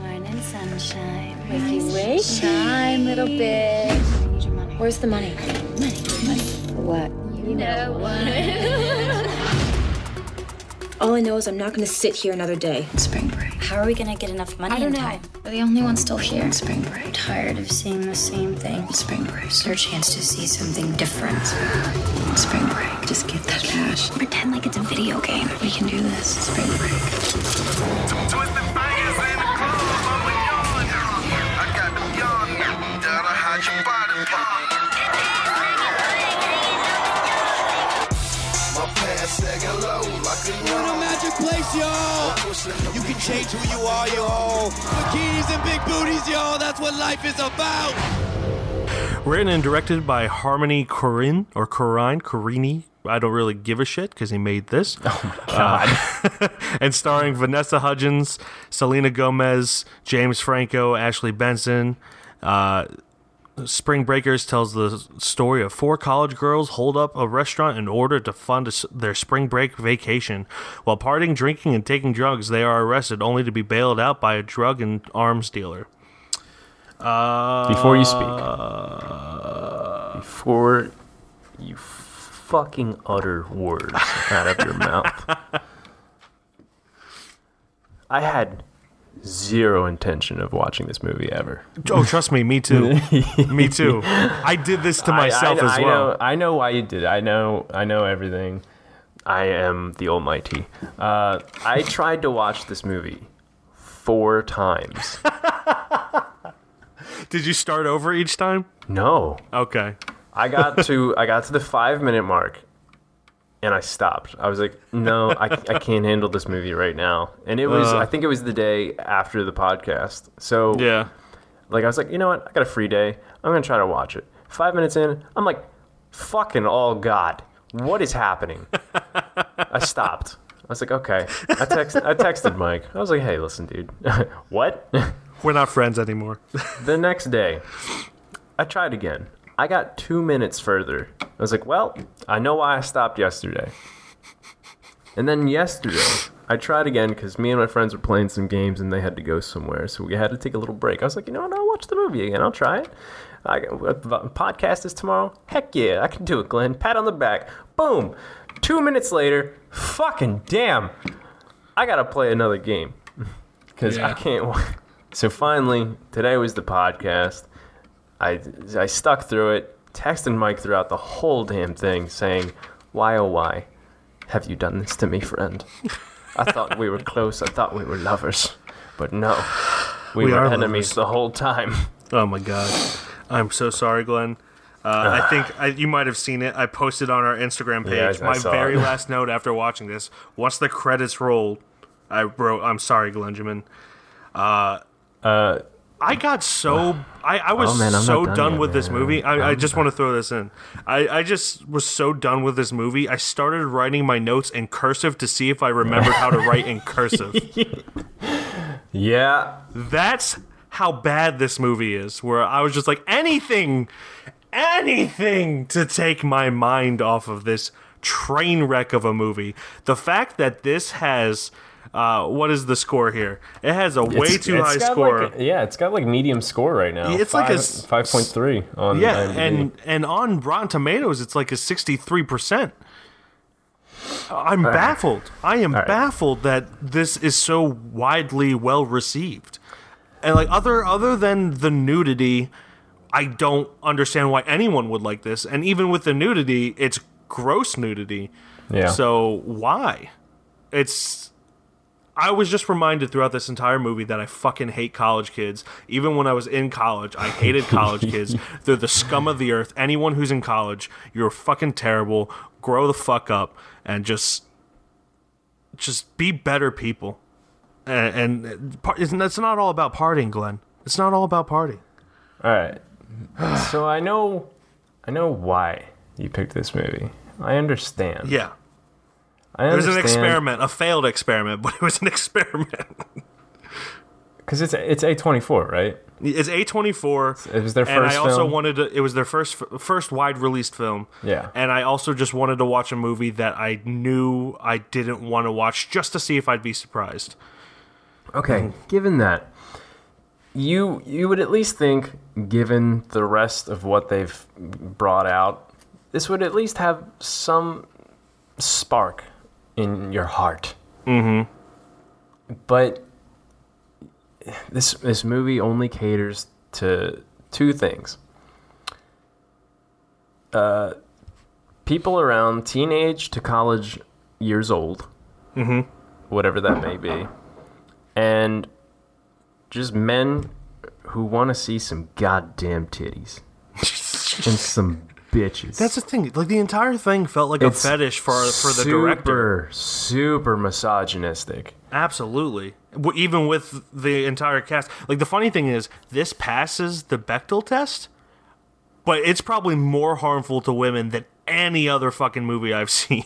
morning, sunshine. Wakey, wake. Shine, little bitch. Where's the money? Money, money. What? You know what. All I know is I'm not going to sit here another day. Spring break. How are we gonna get enough money I don't in know. time? We're the only ones still here. Spring break. Tired of seeing the same thing. Spring break. It's our chance to see something different. Spring break. Just get that cash. Pretend like it's a video game. We can do this. Spring break. What a magic place, y'all! You can change who you are, y'all. Bikinis and big booties, y'all. That's what life is about. Written and directed by Harmony Korine or Korine Korini. I don't really give a shit because he made this. Oh my god! and starring Vanessa Hudgens, Selena Gomez, James Franco, Ashley Benson. Uh, Spring Breakers tells the story of four college girls hold up a restaurant in order to fund a s their spring break vacation. While partying, drinking, and taking drugs, they are arrested only to be bailed out by a drug and arms dealer. Uh, Before you speak, before you fucking utter words out of your mouth, I had zero intention of watching this movie ever. Oh, trust me, me too. me too. I did this to I- myself I, as I well. Know, I know why you did. it. I know. I know everything. I am the Almighty. Uh, I tried to watch this movie four times. Did you start over each time? No. Okay. I got to I got to the five minute mark, and I stopped. I was like, no, I, I can't handle this movie right now. And it was Uh. I think it was the day after the podcast. So Yeah. like I was like, you know what? I got a free day. I'm gonna try to watch it. Five minutes in, I'm like, fucking oh god, what is happening? I stopped. I was like, okay. I text I texted Mike. I was like, hey, listen, dude. what? We're not friends anymore. the next day, I tried again. I got two minutes further. I was like, well, I know why I stopped yesterday. And then yesterday, I tried again because me and my friends were playing some games and they had to go somewhere. So we had to take a little break. I was like, you know what? I'll watch the movie again. I'll try it. I, uh, podcast is tomorrow? Heck yeah, I can do it, Glenn. Pat on the back. Boom. Two minutes later, fucking damn. I got to play another game because I can't. So finally, today was the podcast. I, I stuck through it, texting Mike throughout the whole damn thing, saying, Why oh why have you done this to me, friend? I thought we were close. I thought we were lovers. But no, we, We were enemies lovers. the whole time. Oh my god. I'm so sorry, Glenn. Uh, I think I, you might have seen it. I posted on our Instagram page. Yeah, I- My very it. last note after watching this, once the credits rolled, I wrote, "I'm sorry, Glenjamin." Uh, uh, I got so I, I was Oh, man, so done done yet, with this movie. I, I just want to throw this in. I, I just was so done with this movie. I started writing my notes in cursive to see if I remembered how to write in cursive. Yeah. That's how bad this movie is. Where I was just like, anything, anything to take my mind off of this train wreck of a movie. The fact that this has. Uh, what is the score here? It has a way It's- too it's high score. Like yeah, it's got like medium score right now. It's like a 5.3 on yeah, IMDb. and and on Rotten Tomatoes, it's like a sixty three percent. I'm All right. baffled. I am All right. baffled that this is so widely well received, and like other other than the nudity, I don't understand why anyone would like this. And even with the nudity, it's gross nudity. Yeah. So why? It's. I was just reminded throughout this entire movie that I fucking hate college kids. Even when I was in college, I hated college kids. They're the scum of the earth. Anyone who's in college, you're fucking terrible. Grow the fuck up and just, just be better people. And, and par- it's it's not all about partying, Glenn. It's not all about partying. All right. so I know, I know why you picked this movie. I understand. Yeah. I It was an experiment, a failed experiment, but it was an experiment. Because it's it's A twenty four, right? It's A twenty four. It was their first. And I also film? wanted to. It was their first first wide released film. Yeah. And I also just wanted to watch a movie that I knew I didn't want to watch, just to see if I'd be surprised. Okay, given that, you you would at least think, given the rest of what they've brought out, this would at least have some spark in your heart. Mm-hmm. But this this movie only caters to two things. Uh, people around teenage to college years old, Mhm. whatever that may be, and just men who want to see some goddamn titties and some bitches. That's the thing. Like the entire thing felt like It's a fetish for for the super, director. Super misogynistic. Absolutely. Even with the entire cast. Like the funny thing is, this passes the Bechdel test, but it's probably more harmful to women than any other fucking movie I've seen.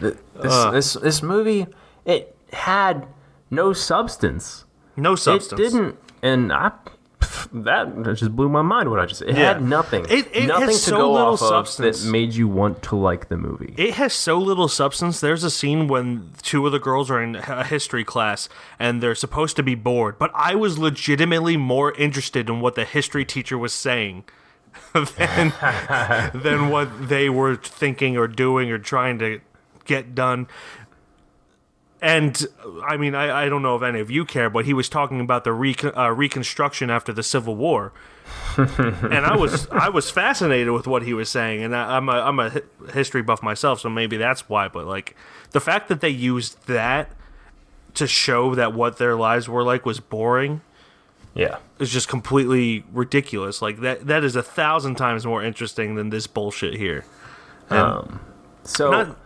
This, Ugh. this this movie it had no substance. No substance. It didn't, and I that just blew my mind. What I just said. It Yeah. had nothing. It- it nothing has to so go little off substance. of that made you want to like the movie. It has so little substance. There's a scene when two of the girls are in a history class and they're supposed to be bored, but I was legitimately more interested in what the history teacher was saying than, than what they were thinking or doing or trying to get done. And I mean, I, I don't know if any of you care, but he was talking about the recon, uh, reconstruction after the Civil War, and I was I was fascinated with what he was saying, and I, I'm a I'm a history buff myself, so maybe that's why. But like the fact that they used that to show that what their lives were like was boring, yeah, is just completely ridiculous. Like that that is a thousand times more interesting than this bullshit here. And Um, so not-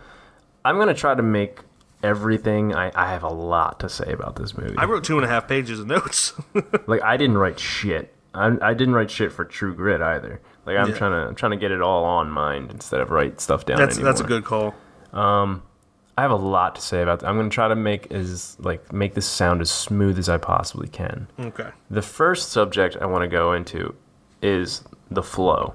I'm gonna try to make everything. I, I have a lot to say about this movie. I wrote two and a half pages of notes. like I didn't write shit. I, I didn't write shit for True Grit either. Like I'm Yeah. trying to I'm trying to get it all on mind instead of write stuff down. That's- that's a good call. Um, I have a lot to say about. That. I'm gonna try to make as like make this sound as smooth as I possibly can. Okay. The first subject I want to go into is the flow.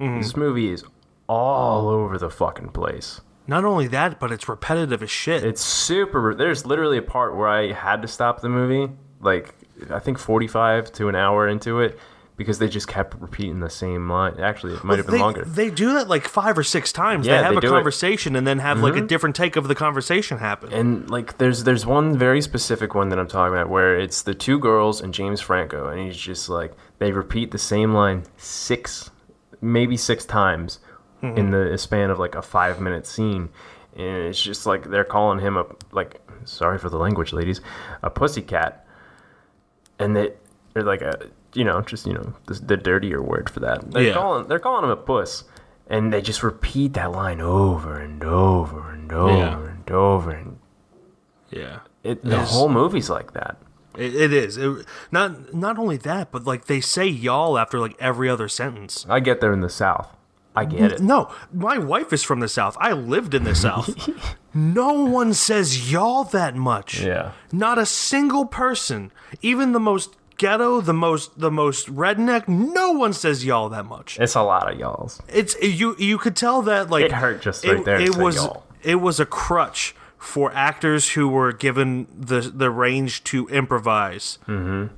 Mhm. This movie is all over the fucking place. Not only that, but it's repetitive as shit. It's super. There's literally a part where I had to stop the movie, like I think 45 to an hour into it, because they just kept repeating the same line. Actually, it might have been they, longer. They do that like five or six times. Yeah, they have they a do it. conversation and then have like a Mhm. different take of the conversation happen. And like, there's there's one very specific one that I'm talking about where it's the two girls and James Franco, and he's just like they repeat the same line six, maybe six times in Mhm. the span of like a five minute scene, and it's just like they're calling him a like sorry for the language, ladies, a pussycat, and they they're like a you know just you know the, the dirtier word for that. They're Yeah. calling they're calling him a puss. And they just repeat that line over and over and over Yeah. and over and Yeah, it, the It's- whole movie's like that. It, it is. It, not not only that, but like they say y'all after like every other sentence. I get there in the South. I get it. No, my wife is from the South. I lived in the South. no one says y'all that much. Yeah. Not a single person. Even the most ghetto, the most the most redneck, no one says y'all that much. It's a lot of y'alls. It's you you could tell that like It hurt just right it, there It was y'all. it was a crutch for actors who were given the the range to improvise Mm-hmm.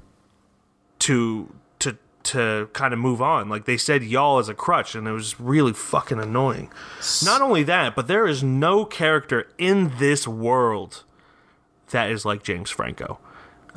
to to kind of move on. Like they said y'all as a crutch and it was really fucking annoying. Not only that, but there is no character in this world that is like James Franco.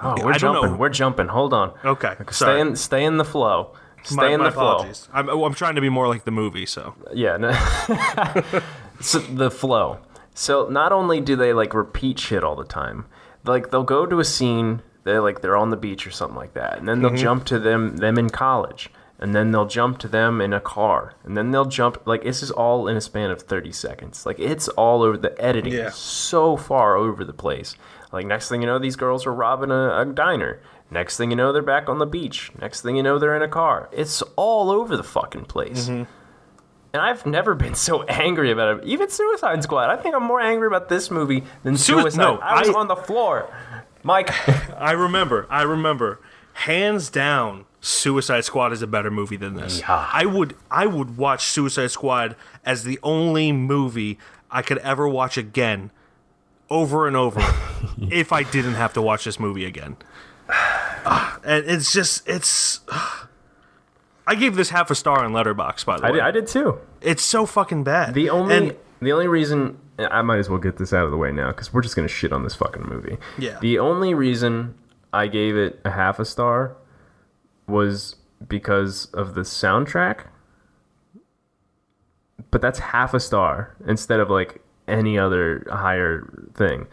Oh, we're I jumping. We're jumping. Hold on. Okay, Stay sorry. in. Stay in the flow. Stay my, in my the flow. I'm, oh, I'm trying to be more like the movie, so Yeah. No. so the flow. So not only do they like repeat shit all the time, like they'll go to a scene, they're like they're on the beach or something like that, and then they'll Mhm. jump to them them in college, and then they'll jump to them in a car, and then they'll jump like this is all in a span of thirty seconds. Like it's all over the editing, Yeah. so far over the place. Like next thing you know, these girls are robbing a, a diner. Next thing you know, they're back on the beach. Next thing you know, they're in a car. It's all over the fucking place. Mm-hmm. And I've never been so angry about it. Even Suicide Squad. I think I'm more angry about this movie than Sui- Suicide. no, I was I- on the floor. Mike. I remember. I remember. Hands down, Suicide Squad is a better movie than this. Yeah. I would I would watch Suicide Squad as the only movie I could ever watch again over and over if I didn't have to watch this movie again. Ah, and it's just it's I gave this half a star on Letterboxd by the I way. did, I did too. It's so fucking bad. The only And- the only reason I might as well get this out of the way now because we're just gonna shit on this fucking movie. Yeah. The only reason I gave it a half a star was because of the soundtrack. But that's half a star instead of like any other higher thing.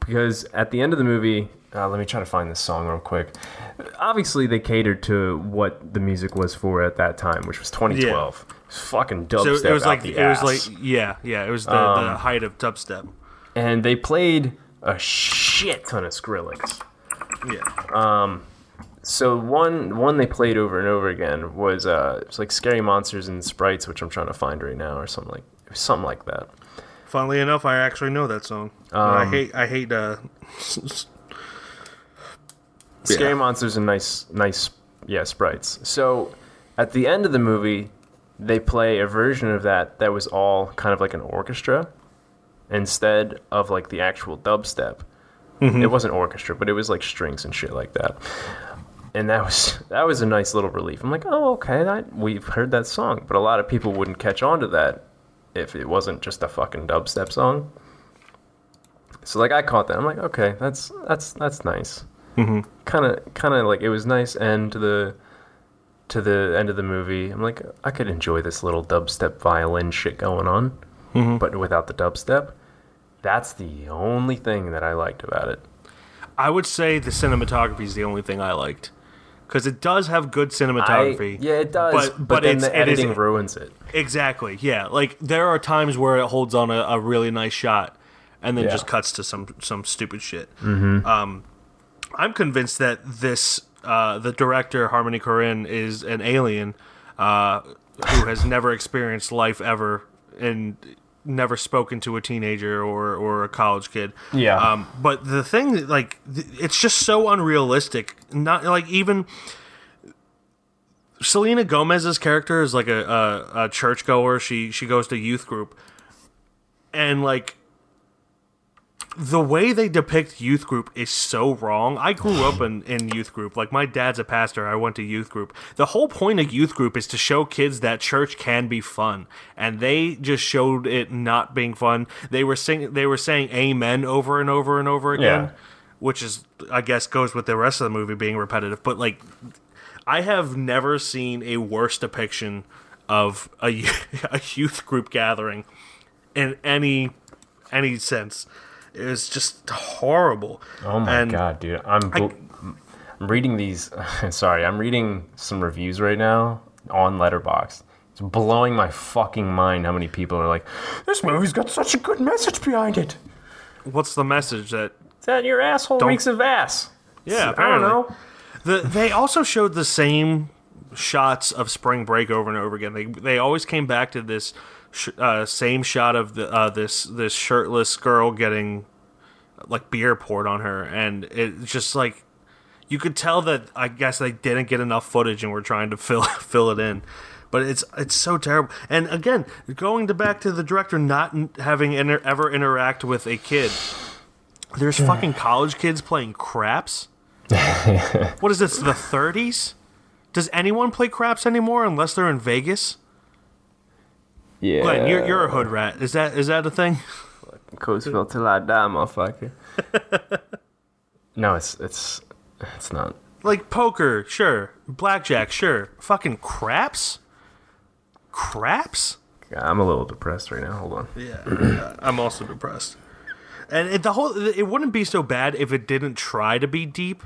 Because at the end of the movie, uh, let me try to find this song real quick. Obviously, they catered to what the music was for at that time, which was 2012. It was fucking dubstep so it was like the it was like yeah, yeah, it was the, the Um, height of dubstep. and they played a shit ton of Skrillex. Yeah. Um, so one one they played over and over again was uh, it's like Scary Monsters and Sprites, which I'm trying to find right now, or something like something like that. Funnily enough, I actually know that song. But I Um, hate I hate uh Scary Monsters and nice nice yeah sprites. So at the end of the movie, they play a version of that that was all kind of like an orchestra instead of like the actual dubstep. Mhm. It wasn't orchestra, but it was like strings and shit like that. And that was that was a nice little relief. I'm like, oh okay, that, we've heard that song, but a lot of people wouldn't catch on to that if it wasn't just a fucking dubstep song. So like I caught that. I'm like, okay, that's that's that's nice. Kind of kind of like it was nice and to the to the end of the movie. I'm like, I could enjoy this little dubstep violin shit going on, Mhm. but without the dubstep. That's the only thing that I liked about it. I would say the cinematography is the only thing I liked because it does have good cinematography. I- yeah, it does, but but then it's- the it is- editing ruins it. Exactly. Yeah. Like there are times where it holds on a, a really nice shot and then Yeah. just cuts to some some stupid shit. Mhm. Um, I'm convinced that this uh, the director Harmony Korine is an alien uh, who has never experienced life ever and never spoken to a teenager or, or a college kid. Yeah. Um, but the thing, like, th- it's just so unrealistic. Not like even Selena Gomez's character is like a, a, a churchgoer. She she goes to youth group, and like the way they depict youth group is so wrong. I grew up in, in youth group. Like my dad's a pastor. I went to youth group. The whole point of youth group is to show kids that church can be fun, and they just showed it not being fun. They were sing they were saying amen over and over and over again, Yeah. which is I guess goes with the rest of the movie being repetitive. But like I have never seen a worse depiction of a, a youth group gathering in any any sense. It was just horrible. Oh my And god, dude! I'm I- bl- I'm reading these. sorry, I'm reading some reviews right now on Letterboxd. It's blowing my fucking mind how many people are like, "This movie's got such a good message behind it." What's the message that that your asshole Don't- reeks of ass? Yeah, I don't apparently. know. The they also showed the same shots of Spring Break over and over again. They they always came back to this sh- uh, same shot of the uh, this this shirtless girl getting like beer poured on her, and it's just like you could tell that I guess they didn't get enough footage and were trying to fill fill it in. But it's it's so terrible. And again, going to back to the director not having inter- ever interact with a kid. There's fucking college kids playing craps. what is this? The 30s? Does anyone play craps anymore unless they're in Vegas? Yeah. Glenn, you're, you're a hood rat. Is that is that a thing? Coachville till I die, motherfucker. no, it's it's it's not. Like poker, sure. Blackjack, sure. Fucking craps? Craps? I'm a little depressed right now. Hold on. Yeah, I'm also depressed. And it, the whole it wouldn't be so bad if it didn't try to be deep.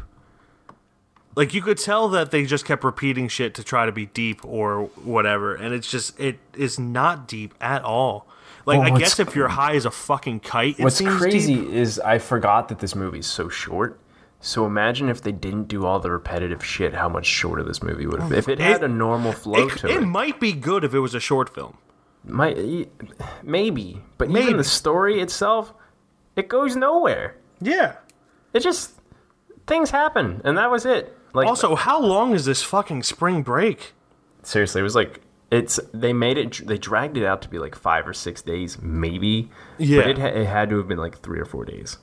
Like you could tell that they just kept repeating shit to try to be deep or whatever, and it's just it is not deep at all. Like Well, I guess if you're high as a fucking kite, it What's crazy deep. is I forgot that this movie's so short. So imagine if they didn't do all the repetitive shit, how much shorter this movie would have been. If it had a normal flow It, to it it, might be good if it was a short film. might maybe, but Maybe. even the story itself, it goes nowhere. Yeah. It just things happen, and that was it. Like also, uh, how long is this fucking spring break? seriously, it was like it's they made it they dragged it out to be like five or six days maybe. Yeah. but it, ha- it had to have been like three or four days.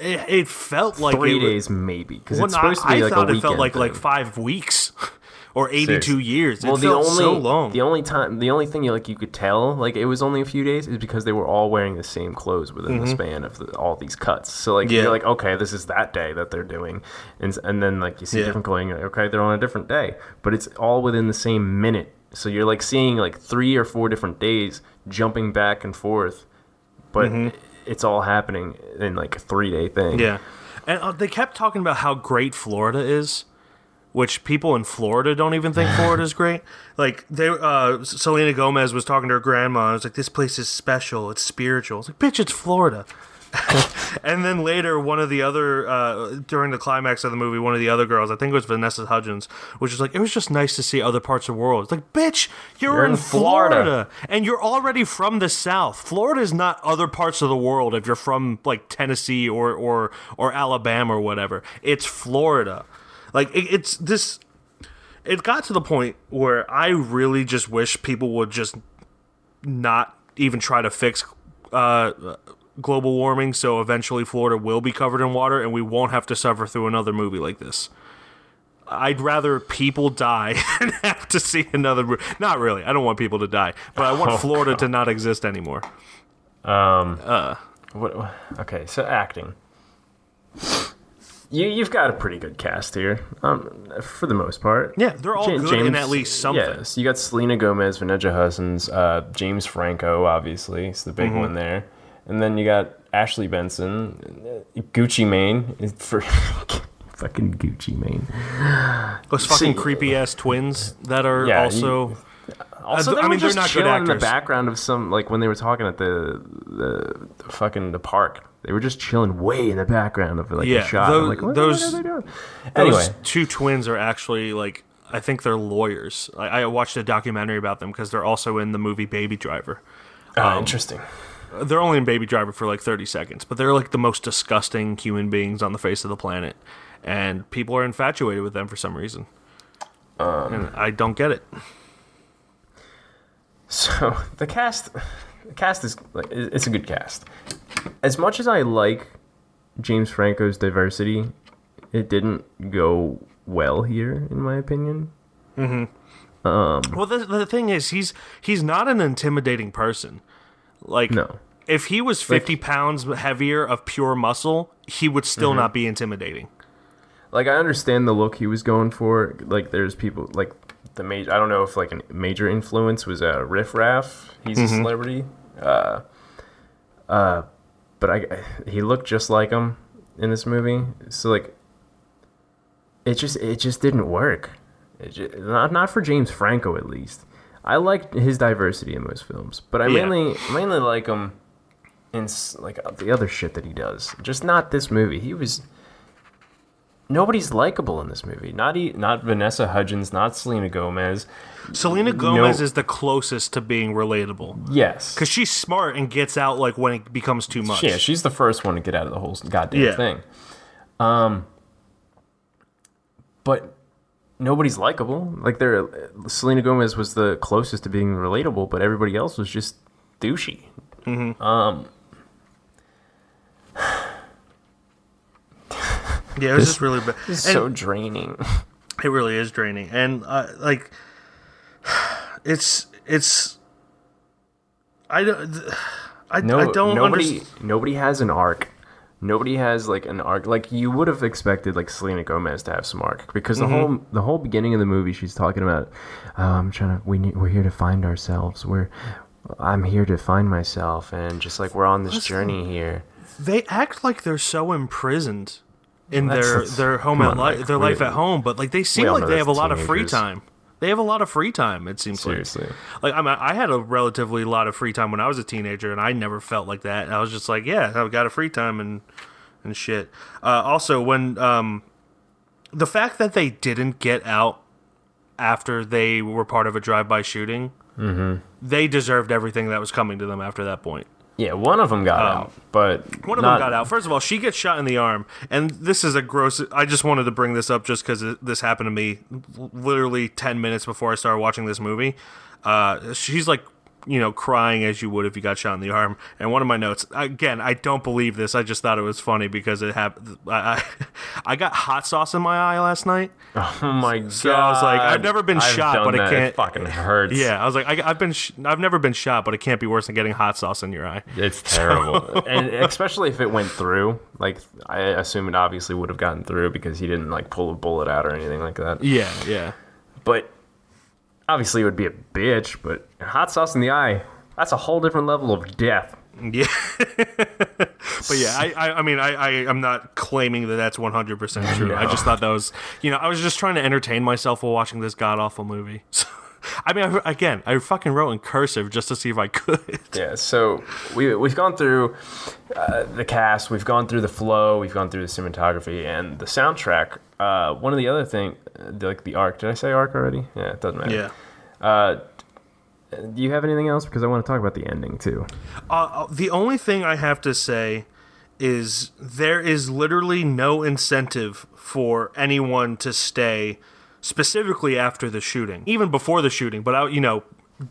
It, it felt like Three it was- days maybe because Well, it's supposed to be I like thought it felt weekend like like five weeks or eighty two Seriously. years. It well, felt the only so long. the only time the only thing you like you could tell like it was only a few days is because they were all wearing the same clothes within the Mhm. span of the, all these cuts. So like Yeah. you're like okay, this is that day that they're doing, and and then like you see Yeah. different clothing. you're like, okay, they're on a different day, but it's all within the same minute. So you're like seeing like three or four different days jumping back and forth, but Mhm. it's all happening in like a three day thing. Yeah, and uh, they kept talking about how great Florida is, which people in Florida don't even think Florida is great. Like they, uh, Selena Gomez was talking to her grandma. and was like, "This place is special. It's spiritual." It's like, "Bitch, it's Florida." and then later, one of the other uh, during the climax of the movie, one of the other girls, I think it was Vanessa Hudgens, which was like, "It was just nice to see other parts of the world." It's like, "Bitch, you're, You're in, in Florida. Florida. and you're already from the South. Florida is not other parts of the world. If you're from like Tennessee or or or Alabama or whatever, it's Florida. Like it, it's this. It got to the point where I really just wish people would just not even try to fix uh, global warming. So eventually, Florida will be covered in water, and we won't have to suffer through another movie like this. I'd rather people die and have to see another movie. Not really. I don't want people to die, but I want Oh, Florida to not exist anymore. Um. Uh. What? Okay. So acting. You you've got a pretty good cast here, um, for the most part. Yeah, they're all good in at least something. Yes, you got Selena Gomez, Vanessa Hudgens, uh, James Franco, obviously, is the big Mhm. one there, and then you got Ashley Benson, Gucci Mane for fucking Gucci Mane. Those fucking See- creepy ass twins that are Yeah, also. Also, I, they I were mean, they're just not good chilling in the background of some like when they were talking at the the, the fucking the park. They were just chilling way in the background of like yeah, a shot. I'm those, like, what, those, what are they doing? those Anyway, two twins are actually like I think they're lawyers. I, I watched a documentary about them because they're also in the movie Baby Driver. Ah, interesting. They're only in Baby Driver for like 30 seconds, but they're like the most disgusting human beings on the face of the planet, and people are infatuated with them for some reason. Um, and I don't get it. So the cast, the cast is like it's a good cast. As much as I like James Franco's diversity, it didn't go well here, in my opinion. Mm-hmm. Um, Well, the, the thing is, he's he's not an intimidating person. Like, No. if he was Like- 50 pounds heavier of pure muscle, he would still Mhm. not be intimidating. like I understand the look he was going for. Like there's people like the major. I don't know if like a major influence was uh, Riff Raff. He's a Mhm. celebrity. Uh, uh, but I he looked just like him in this movie. So like, it just it just didn't work. It ju- not not for James Franco at least. I liked his diversity in most films, but I Yeah. mainly mainly like him in like the other shit that he does. Just not this movie. He was nobody's likable in this movie. Not e- not Vanessa Hudgens, not Selena Gomez. Selena No- Gomez is the closest to being relatable. Yes. Because she's smart and gets out like when it becomes too much. Yeah, she's the first one to get out of the whole goddamn Yeah. thing. Um, but nobody's likable. Like there, Selena Gomez was the closest to being relatable, but everybody else was just douchey. Mhm. Um, Yeah, it was just really bad. So draining. It really is draining, and uh, like, it's it's. I don't. I, no, I don't nobody, understand. nobody has an arc. Nobody has like an arc. Like you would have expected, like Selena Gomez to have some arc because the Mhm. whole the whole beginning of the movie, she's talking about, oh, I'm trying to. We need, we're here to find ourselves. We're. I'm here to find myself, and just like we're on this Listen. journey here. They act like they're so imprisoned in That's- their that's- their home at on, li- their life at home, but like they seem like they have a lot of free time. They have a lot of free time. It seems Seriously. like. Like I mean, I had a relatively lot of free time when I was a teenager, and I never felt like that. I was just like, yeah, I've got a free time and and shit. Uh, also, when um, the fact that they didn't get out after they were part of a drive-by shooting, Mm-hmm. they deserved everything that was coming to them after that point. Yeah, one of them got out, but Um, One of not- them got out. First of all, she gets shot in the arm, and this is a gross. I just wanted to bring this up just because this happened to me literally ten minutes before I started watching this movie. Uh, she's like, you know, crying as you would if you got shot in the arm. And one of my notes, again, I don't believe this. I just thought it was funny because it happened. I, I, I got hot sauce in my eye last night. Oh my god! So I was like, I've never been I've shot, but it that. can't. fucking hurts. Yeah, I was like, I, I've been, sh- I've never been shot, but it can't be worse than getting hot sauce in your eye. It's terrible, and especially if it went through. Like I assume it obviously would have gotten through because he didn't like pull a bullet out or anything like that. Yeah, yeah. But obviously it would be a bitch. But hot sauce in the eye—that's a whole different level of death. Yeah. but yeah, I, I, I mean, I, I, I'm not claiming that that's 100% true. I just thought that was, you know, I was just trying to entertain myself while watching this god awful movie. So, I mean, I, again, I fucking wrote in cursive just to see if I could. Yeah, so we we've gone through uh, the cast, we've gone through the flow, we've gone through the cinematography and the soundtrack. Uh, one of the other thing, uh, like the arc. Did I say arc already? Yeah, it doesn't matter. Yeah. Uh, do you have anything else? Because I want to talk about the ending too. Uh, the only thing I have to say is there is literally no incentive for anyone to stay specifically after the shooting, even before the shooting, but out, you know,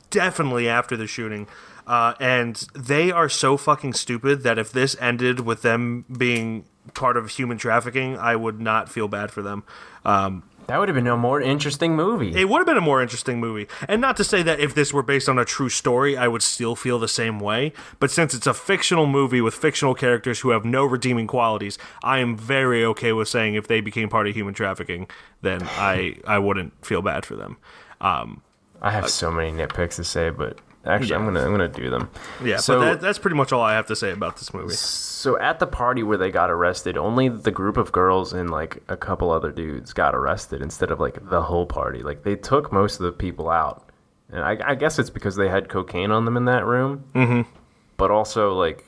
definitely after the shooting. Uh, and they are so fucking stupid that if this ended with them being part of human trafficking, I would not feel bad for them. Um, that would have been a more interesting movie. It would have been a more interesting movie. And not to say that if this were based on a true story, I would still feel the same way. But since it's a fictional movie with fictional characters who have no redeeming qualities, I am very okay with saying if they became part of human trafficking, then I, I wouldn't feel bad for them. Um, I have so many nitpicks to say, but actually, I'm gonna I'm gonna do them. yeah, So but that, that's pretty much all I have to say about this movie. so at the party where they got arrested, only the group of girls and like a couple other dudes got arrested instead of like the whole party. Like they took most of the people out, and I, I guess it's because they had cocaine on them in that room. Mhm. But also like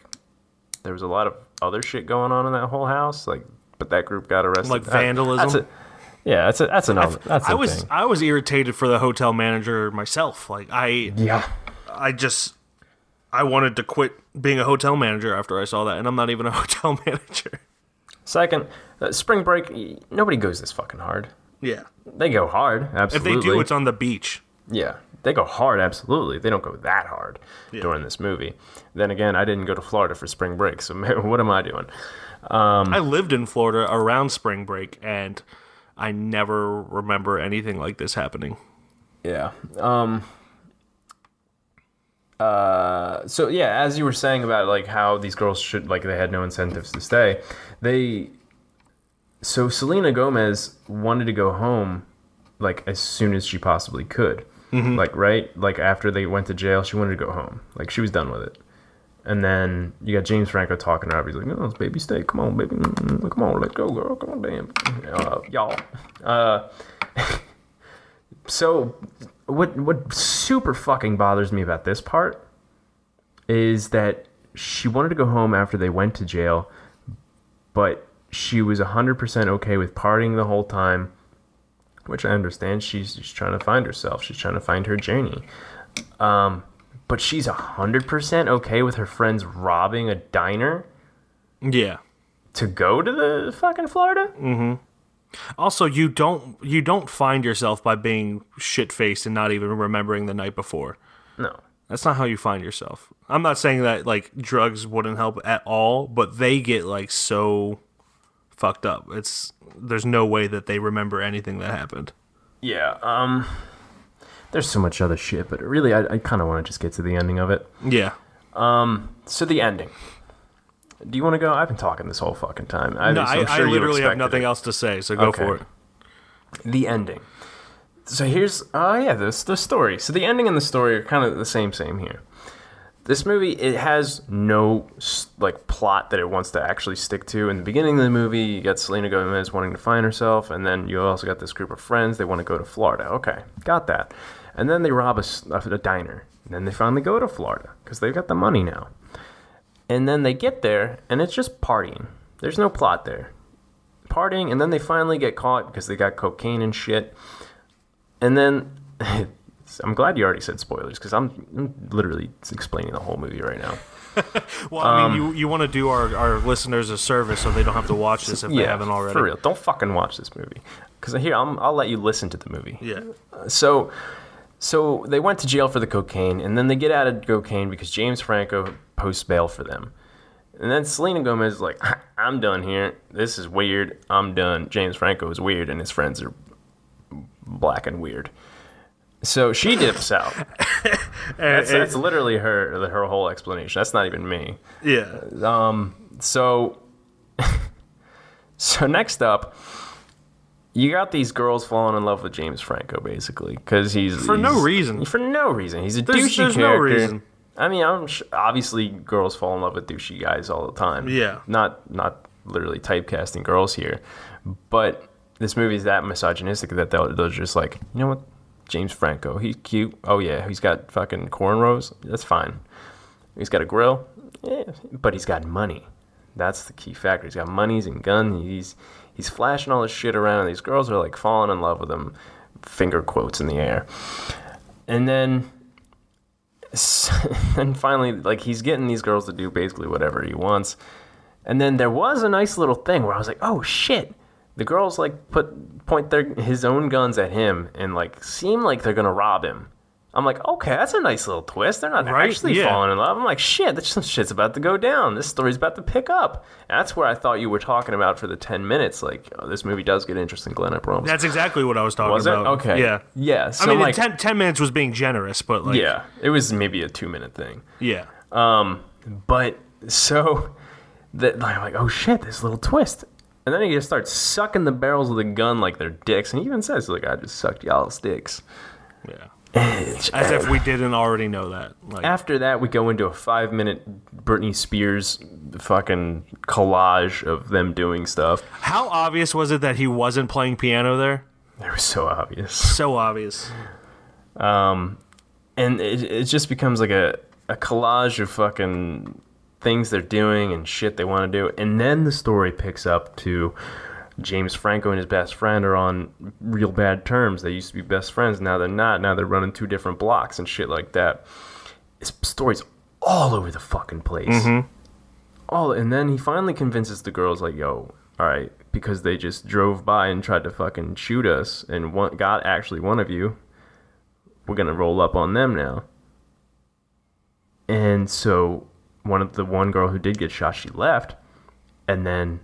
there was a lot of other shit going on in that whole house. Like, but that group got arrested. Like vandalism? that's a, yeah, that's a, that's an element. That's I a was thing. I was irritated for the hotel manager myself. Like I Yeah. I just I wanted to quit being a hotel manager after I saw that, and I'm not even a hotel manager. Second, uh, spring break. Nobody goes this fucking hard. Yeah. They go hard, Absolutely. If they do, it's on the beach. Yeah, they go hard, absolutely. They don't go that hard during this movie. Then again, I didn't go to Florida for spring break, so what am I doing? Um, I lived in Florida around spring break, and I never remember anything like this happening. Yeah. Um. Uh. So yeah, as you were saying about like how these girls should like they had no incentives to stay, they. So Selena Gomez wanted to go home, like as soon as she possibly could. Mhm. Like right, like after they went to jail, she wanted to go home. Like she was done with it. And then you got James Franco talking to her. He's like, "No, it's baby, stay. Come on, baby. Mm, Come on, let's go, girl. Come on, damn, uh, y'all." Uh, so what what super fucking bothers me about this part is that she wanted to go home after they went to jail, but she was 100% okay with partying the whole time, which I understand. She's just trying to find herself. She's trying to find her journey. Um, but she's 100% okay with her friends robbing a diner Yeah. to go to the fucking Florida? Mm-hmm. Also, you don't you don't find yourself by being shit faced and not even remembering the night before. No. That's not how you find yourself. I'm not saying that like drugs wouldn't help at all, but they get like so fucked up. It's there's no way that they remember anything that happened. Yeah, um, there's so much other shit, but really, I, I kind of want to just get to the ending of it. Yeah. Um, so the ending. Do you want to go? I've been talking this whole fucking time. I, no, so I, I'm I sure literally have nothing it. else to say, so go Okay. for it. The ending. So here's, uh, yeah, this the story. So the ending and the story are kind of the same, same here. This movie, it has no like plot that it wants to actually stick to. In the beginning of the movie, you got Selena Gomez wanting to find herself, and then you also got this group of friends. They want to go to Florida. Okay, got that. And then they rob a diner. And then they finally go to Florida because they've got the money now. And then they get there, and it's just partying. There's no plot there. Partying, and then they finally get caught because they got cocaine and shit. And then I'm glad you already said spoilers because I'm, I'm literally explaining the whole movie right now. Well, I mean, Um, you you want to do our, our listeners a service so they don't have to watch this if they haven't already. For real, don't fucking watch this movie. Because here, I'm, I'll let you listen to the movie. Yeah. So, so they went to jail for the cocaine, and then they get out of cocaine because James Franco posts bail for them. And then Selena Gomez is like, I'm done here. This is weird. I'm done. James Franco is weird, and his friends are black and weird. So she dips out. that's, that's literally her her whole explanation. That's not even me. Yeah. Um. So. so next up, you got these girls falling in love with James Franco, basically, because he's For no reason. For no reason. He's a There's- douchey there's no reason. I mean, I'm sh- obviously girls fall in love with douchey guys all the time. Yeah. Not not literally typecasting girls here, but this movie is that misogynistic that they'll, they're just like, you know what, James Franco, he's cute. Oh yeah, he's got fucking cornrows. That's fine. He's got a grill, yeah, but he's got money. That's the key factor. He's got monies and guns. He's he's flashing all this shit around. And these girls are like falling in love with him, finger quotes in the air, and then and finally, like he's getting these girls to do basically whatever he wants. And then there was a nice little thing where I was like, "Oh shit!" The girls like put point their his own guns at him and like seem like they're gonna rob him. I'm like, okay, that's a nice little twist. They're not Right? actually Yeah. falling in love. I'm like, shit, this some shit's about to go down. This story's about to pick up. And that's where I thought you were talking about for the ten minutes. Like, oh, this movie does get interesting. Glenn Abrams. That's exactly what I was talking Was it? about. Okay. Yeah. Yeah, so I mean, like- 10, 10 minutes was being generous, but like. yeah, it was maybe a two minute thing. Yeah. Um, but so that I'm like, oh shit, this little twist. And then he just starts sucking the barrels of the gun like they're dicks, and he even says like, I just sucked y'all's dicks. Yeah. As As if we didn't already know that. Like, After that, we go into a five minute Britney Spears fucking collage of them doing stuff. how obvious was it that he wasn't playing piano there? It was so obvious. So obvious. Um, and it, it just becomes like a, a collage of fucking things they're doing and shit they want to do. And then the story picks up to James Franco and his best friend are on real bad terms. They used to be best friends. Now they're not. Now they're running two different blocks and shit like that. This story's all over the fucking place. Mhm. All and then he finally convinces the girls like, "Yo, all right," because they just drove by and tried to fucking shoot us, and one got actually one of you. We're gonna roll up on them now. And so one of the one girl who did get shot, she left, and then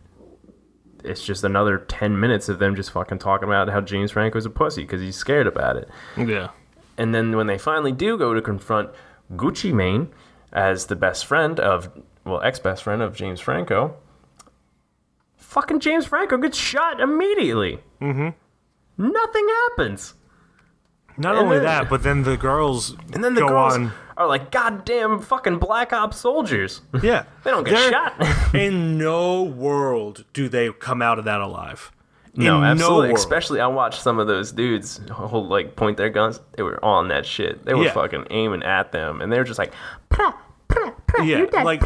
it's just another ten minutes of them just fucking talking about how James Franco's a pussy because he's scared about it. Yeah. And then when they finally do go to confront Gucci Mane as the best friend of, well, ex best friend of James Franco, fucking James Franco gets shot immediately. Mm-hmm. Nothing happens. Not And only then- that, but then the girls And then the go girls on. Are like goddamn fucking black ops soldiers. Yeah. they don't get They're- shot. in no world do they come out of that alive. No, In absolutely. world. Especially, I watched some of those dudes hold like point their guns. They were on that shit. They were Yeah. fucking aiming at them, and they were just like, yeah, like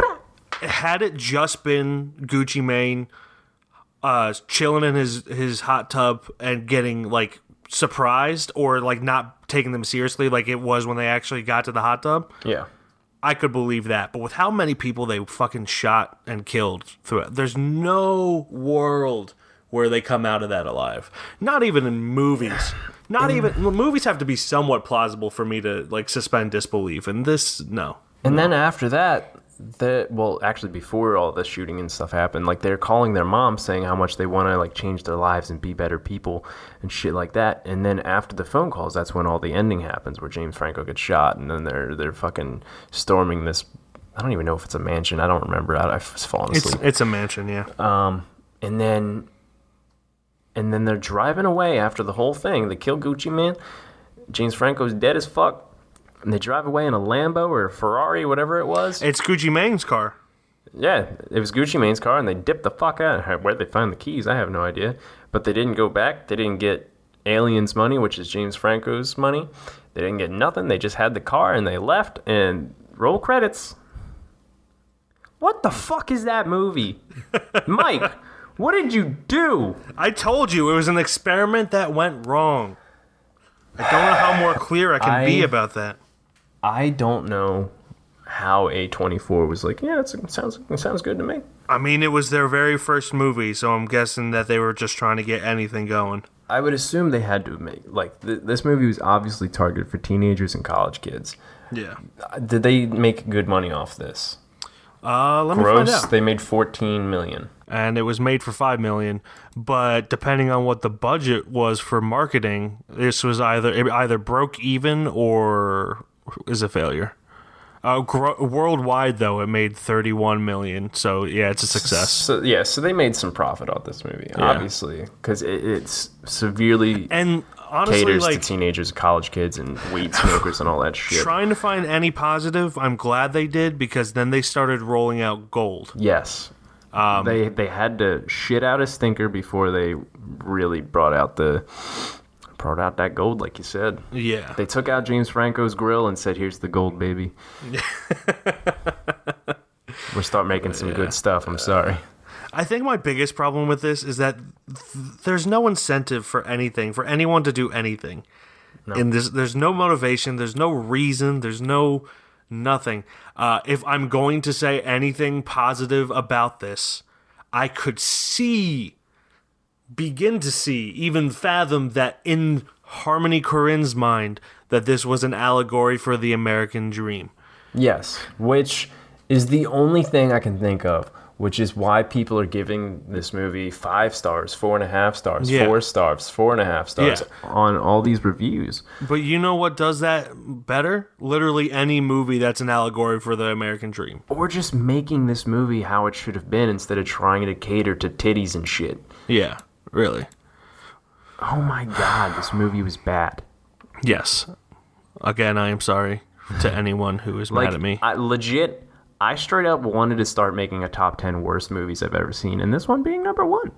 had it just been Gucci Mane uh chilling in his his hot tub and getting like surprised or like not taking them seriously like it was when they actually got to the hot tub, yeah. I could believe that. But with how many people they fucking shot and killed through it, there's no world where they come out of that alive. Not even in movies. Not even well, movies have to be somewhat plausible for me to like suspend disbelief. And this, no. And then after that, the well, actually before all the shooting and stuff happened, like they're calling their mom saying how much they want to like change their lives and be better people and shit like that. And then after the phone calls, that's when all the ending happens, where James Franco gets shot, and then they're they're fucking storming this. I don't even know if it's a mansion. I don't remember. I, I've fallen It's asleep. it's a mansion, yeah. Um, and then, and then they're driving away after the whole thing. They kill Gucci Mane. James Franco's dead as fuck. And they drive away in a Lambo or a Ferrari, whatever it was. It's Gucci Mane's car. Yeah, it was Gucci Mane's car, and they dipped the fuck out. Where'd they find the keys? I have no idea. But they didn't go back. They didn't get Aliens money, which is James Franco's money. They didn't get nothing. They just had the car, and they left. And roll credits. What the fuck is that movie, Mike? What did you do? I told you it was an experiment that went wrong. I don't know how how more clear I can be about that. I don't know how A24 was like, yeah, it sounds it sounds good to me. I mean, it was their very first movie, so I'm guessing that they were just trying to get anything going. I would assume they had to make like th- this movie was obviously targeted for teenagers and college kids. Yeah. Uh, Did they make good money off this? Uh, let me find Gross, out. they made 14 million. and it was made for five million. But depending on what the budget was for marketing, this was either it either broke even or is a failure. Uh, gro- worldwide though, it made thirty-one million. So yeah, it's a success. So yeah, so they made some profit off this movie, Yeah. obviously, because it, it's severely And honestly, caters like to teenagers, college kids, and weed smokers and all that shit. trying to find any positive, I'm glad they did because then they started rolling out gold. Yes. Um, they they had to shit out a stinker before they really brought out the brought out that gold, like you said. Yeah. They took out James Franco's grill and said, "Here's the gold, baby." We'll start making some good stuff. I'm sorry. I think my biggest problem with this is that th- there's no incentive for anything for anyone to do anything. In this, there's no motivation. There's no reason. There's no nothing. Uh, if I'm going to say anything positive about this, I could see, begin to see, even fathom that in Harmony Korine's mind that this was an allegory for the American dream. Yes, which is the only thing I can think of, which is why people are giving this movie five stars, four and a half stars, Yeah. four stars, four and a half stars Yeah. on all these reviews. But you know what does that better? Literally any movie that's an allegory for the American dream. Or just making this movie how it should have been instead of trying to cater to titties and shit. Yeah, really. Oh my god, this movie was bad. Yes. Again, I am sorry to anyone who is Like, mad at me. I, legit, I straight up wanted to start making a top 10 worst movies I've ever seen, and this one being number one.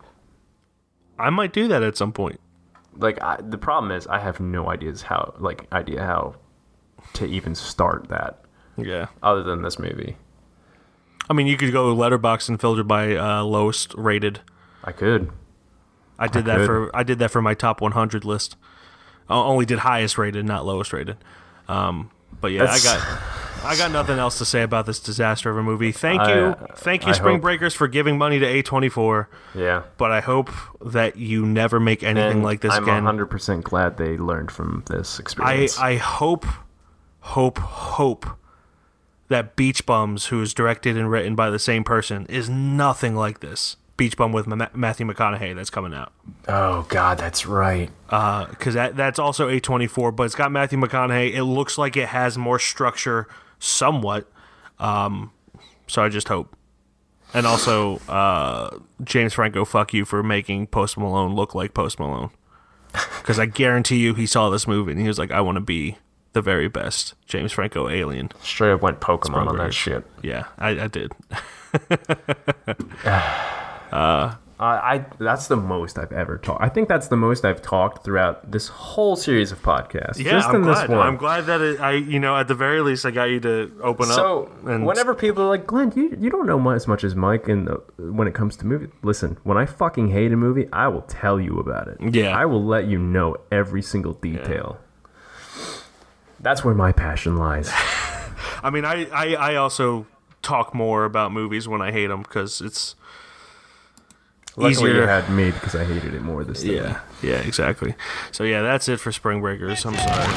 I might do that at some point. Like, I, the problem is, I have no ideas how, like, idea how to even start that. Yeah. Other than this movie. I mean, you could go Letterboxd and filter by uh, lowest rated. I could. I did I that could. for I did that for my top 100 list. I only did highest rated, not lowest rated. Um, but yeah, That's- I got I got nothing else to say about this disaster of a movie. Thank I- you, thank you, I Spring hope- Breakers, for giving money to A24. Yeah. But I hope that you never make anything And like this I'm again. 100% glad they learned from this experience. I experience. I hope, hope, hope that Beach Bums, who is directed and written by the same person, is nothing like this. Beach Bum with Ma- Matthew McConaughey that's coming out. oh, God, that's right. Because that that's also A24, but it's got Matthew McConaughey. It looks like it has more structure, somewhat. Um, so I just hope. And also, uh, James Franco, fuck you for making Post Malone look like Post Malone. Because I guarantee you, he saw this movie and he was like, "I want to be the very best James Franco alien." Straight up went Pokemon on that shit. Yeah, I, I did. Uh, I that's the most I've ever talked. I think that's the most I've talked throughout this whole series of podcasts. Yeah, just I'm in glad. this one. I'm glad that it, I, you know, at the very least, I got you to open so up. So whenever people are like, Glenn, you, you don't know as much as Mike in when it comes to movies. Listen, when I fucking hate a movie, I will tell you about it. Yeah. I will let you know every single detail. That's where my passion lies. I mean, I, I, I also talk more about movies when I hate them because it's Luckily, easier. you had me because I hated it more this time. yeah, yeah, exactly. So yeah, that's it for Spring Breakers. I'm sorry.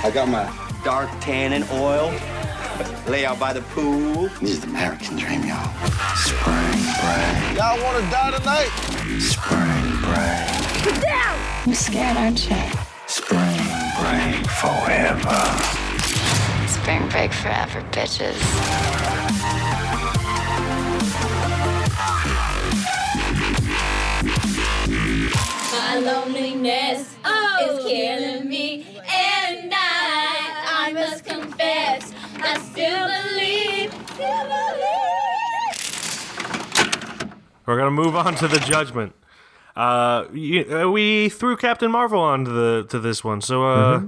I got my dark tannin oil, lay out by the pool. This is the American dream, y'all. Spring break. Y'all want to die tonight? Spring break. Get down! You're scared, aren't you? Spring break forever. Spring break forever, bitches. My loneliness oh. is killing me, and I, I must confess, I still believe, still believe. We're gonna move on to the judgment. Uh, you, uh, we threw Captain Marvel onto the to this one, so uh,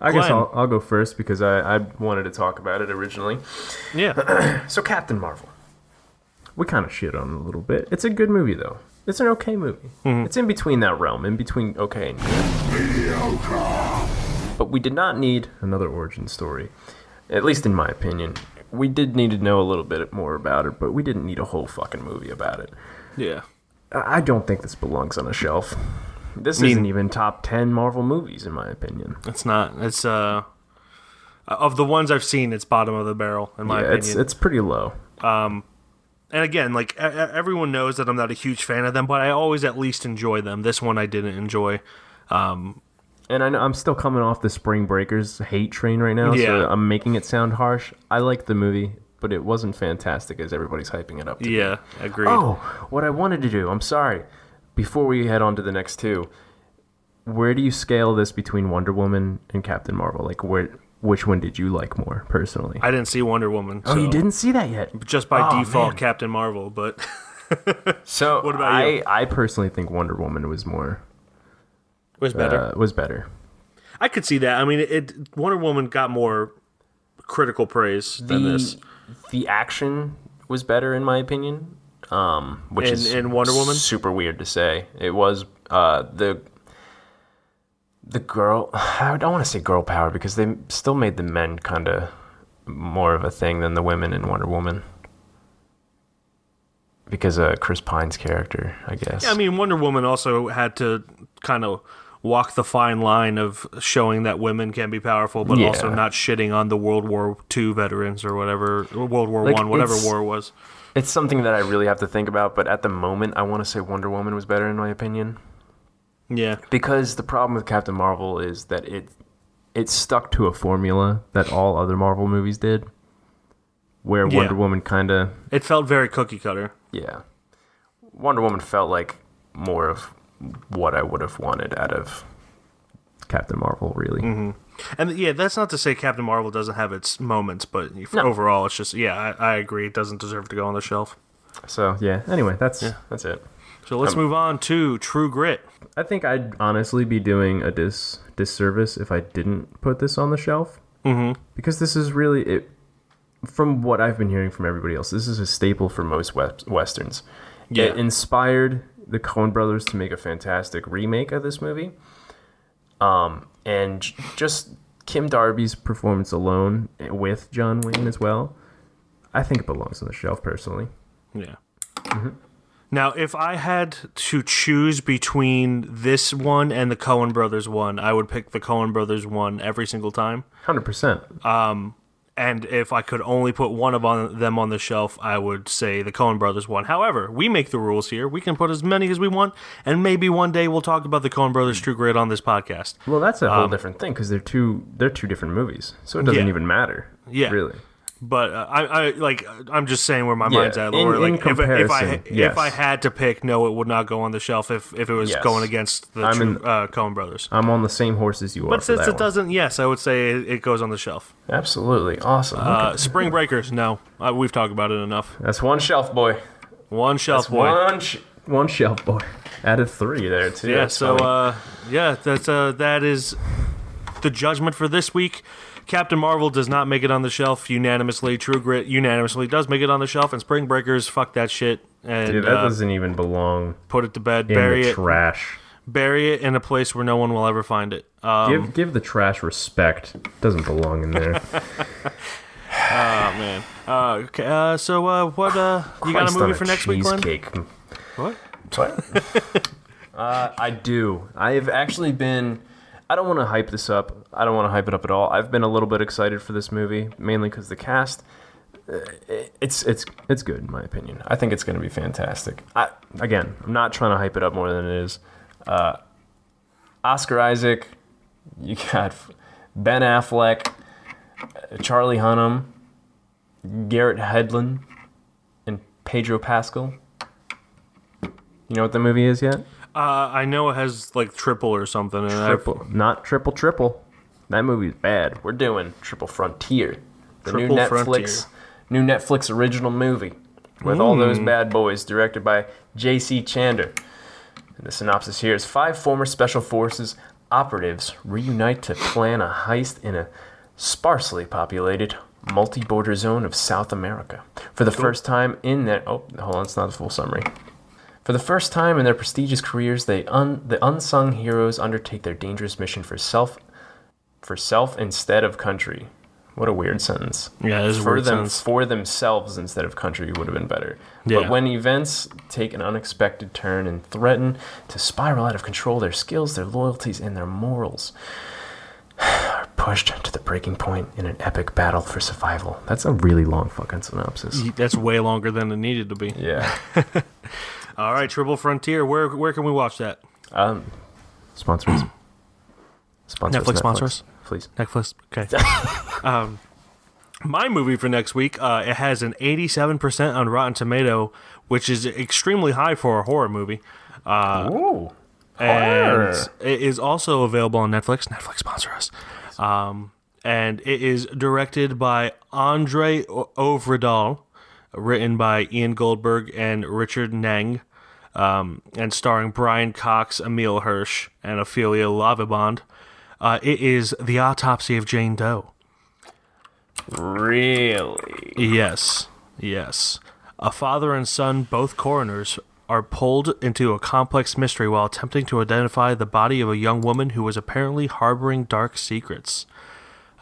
I guess I'll I'll go first because I, I wanted to talk about it originally. Yeah. so Captain Marvel. We kind of shit on it a little bit. It's a good movie though. It's an okay movie. Mm-hmm. It's in between that realm, in between okay and good. But we did not need another origin story. At least in my opinion. We did need to know a little bit more about it, but we didn't need a whole fucking movie about it. Yeah. I I don't think this belongs on a shelf. This mean- isn't even top 10 Marvel movies in my opinion. It's not. It's uh of the ones I've seen, it's bottom of the barrel in my yeah, opinion. it's it's pretty low. Um, and again, like everyone knows that I'm not a huge fan of them, but I always at least enjoy them. This one I didn't enjoy. Um, And I know I'm still coming off the Spring Breakers hate train right now, so I'm making it sound harsh. I like the movie, but it wasn't fantastic as everybody's hyping it up. To be. yeah, agreed. Oh, what I wanted to do. I'm sorry. Before we head on to the next two, where do you scale this between Wonder Woman and Captain Marvel? Like, where, which one did you like more personally? I didn't see Wonder Woman. oh, you didn't see that yet. Just by Oh, default, man. Captain Marvel. But So What about I, you? I personally think Wonder Woman was more was better. uh, was better. I could see that. I mean, it Wonder Woman got more critical praise than this. the action was better in my opinion. Um, which In- is in Wonder Woman? super weird to say. It was uh, the the girl. I don't want to say girl power because they still made the men kind of more of a thing than the women in Wonder Woman. Because of Chris Pine's character, I guess. Yeah, I mean, Wonder Woman also had to kind of walk the fine line of showing that women can be powerful, but Yeah. also not shitting on the World War II veterans or whatever, or World War Like, One, whatever war was. It's something that I really have to think about, but at the moment, I want to say Wonder Woman was better in my opinion. Yeah, Because the problem with Captain Marvel is that it it stuck to a formula that all other Marvel movies did, where Yeah. Wonder Woman kind of it felt very cookie cutter. yeah, Wonder Woman felt like more of what I would have wanted out of Captain Marvel, really. hmm And yeah, that's not to say Captain Marvel doesn't have its moments, but No. overall, it's just yeah, I, I agree. It doesn't deserve to go on the shelf. So yeah, anyway, that's Yeah. that's it. So let's Um, move on to True Grit. I think I'd honestly be doing a dis disservice if I didn't put this on the shelf. Mhm. Because this is really it. From what I've been hearing from everybody else, this is a staple for most wes- westerns. Yeah. It inspired the Coen brothers to make a fantastic remake of this movie. Um, and just Kim Darby's performance alone with John Wayne as well, I think it belongs on the shelf personally. Yeah. Mm-hmm. Now, if I had to choose between this one and the Coen Brothers one, I would pick the Coen Brothers one every single time. Hundred percent. Um, and if I could only put one of on, them on the shelf, I would say the Coen Brothers one. However, we make the rules here. We can put as many as we want, and maybe one day we'll talk about the Coen Brothers True Grit on this podcast. Well, that's a whole Um, different thing because they're two they're two different movies, so it doesn't Yeah. even matter. Yeah. really. But uh, I, I like. I'm just saying where my Yeah, mind's at. in like, if, if I yes. if I had to pick, no, it would not go on the shelf. If if it was Yes. going against the true, in- uh, Coen Brothers. I'm on the same horse as you are. But since it one. doesn't, yes, I would say it, it goes on the shelf. absolutely awesome. Uh. Spring Breakers, no, uh, we've talked about it enough. That's one shelf boy. One shelf That's boy. One sh- one shelf boy. Added three there too. yeah. That's So uh, yeah, that's uh, that is the judgment for this week. Captain Marvel does not make it on the shelf unanimously. True Grit unanimously does make it on the shelf, and Spring Breakers, fuck that shit, and Dude, that uh, doesn't even belong put it to bed, in bury the it, trash. bury it in a place where no one will ever find it. Um, give give the trash respect. Doesn't belong in there. Oh man. Uh, okay. Uh, so uh, what? Uh, you got a movie on for next week, Glenn? cheesecake. What? What? uh, I do. I've actually been. I don't want to hype this up. I don't want to hype it up at all. I've been a little bit excited for this movie, mainly because the cast. uh, It's it's it's good in my opinion. I think it's going to be fantastic. I, again, I'm not trying to hype it up more than it is. Uh, Oscar Isaac, you got Ben Affleck, Charlie Hunnam, Garrett Hedlund, and Pedro Pascal. You know what the movie is yet? Uh, I know it has like triple or something. And I've- Triple, not triple, triple. That movie's bad. We're doing Triple Frontier, the new Triple Netflix, new Netflix original movie with all those Mm. bad boys, directed by J.C. Chandor. And the synopsis here is five former special forces operatives reunite to plan a heist in a sparsely populated multi-border zone of South America. For the first time in that. oh, hold on, it's not a full summary. For the first time in their prestigious careers, they un, the unsung heroes undertake their dangerous mission for self for self instead of country. What a weird sentence. Yeah, it is a for them sentence. for themselves instead of country would have been better. Yeah. But when events take an unexpected turn and threaten to spiral out of control, their skills, their loyalties, and their morals are pushed to the breaking point in an epic battle for survival. That's a really long fucking synopsis. That's way longer than it needed to be. Yeah. All right, Triple Frontier. Where where can we watch that? Um, sponsors. Sponsors. Netflix sponsors, please. Netflix. Okay. um, my movie for next week. Uh, it has an 87% on Rotten Tomato, which is extremely high for a horror movie. Uh, Ooh. and it is also available on Netflix. Netflix sponsor us. Um, and it is directed by Andre Ovredal, written by Ian Goldberg and Richard Naing, um, and starring Brian Cox, Emile Hirsch, and Ophelia Lovibond. Uh, it is the autopsy of Jane Doe. Really? Yes, yes. A father and son, both coroners, are pulled into a complex mystery while attempting to identify the body of a young woman who was apparently harboring dark secrets.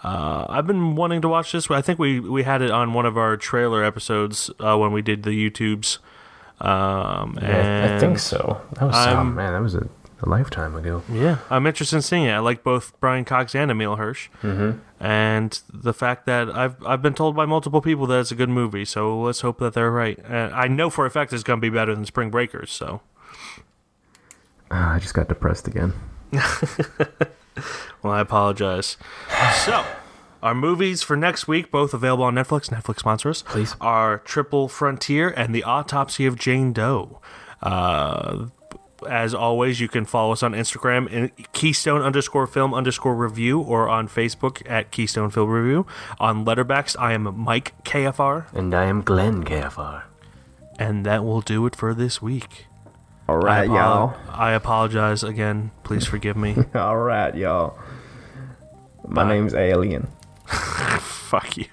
Uh, I've been wanting to watch this. I think we, we had it on one of our trailer episodes uh, when we did the YouTubes. Um, Yeah, I think so. That was oh, man, that was a, a lifetime ago. Yeah, I'm interested in seeing it. I like both Brian Cox and Emile Hirsch, Mhm. and the fact that I've I've been told by multiple people that it's a good movie. So let's hope that they're right. Uh, I know for a fact it's going to be better than Spring Breakers. So Ah, I just got depressed again. well, I apologize. so. Our movies for next week, both available on Netflix, Netflix sponsors, please, are Triple Frontier and The Autopsy of Jane Doe. Uh, as always, you can follow us on Instagram in Keystone underscore film underscore review or on Facebook at Keystone Film Review. On Letterboxd, I am Mike KFR. And I am Glenn KFR. And that will do it for this week. All right, I apo- y'all. I apologize again. Please forgive me. All right, y'all. My name's Alien. Fuck you.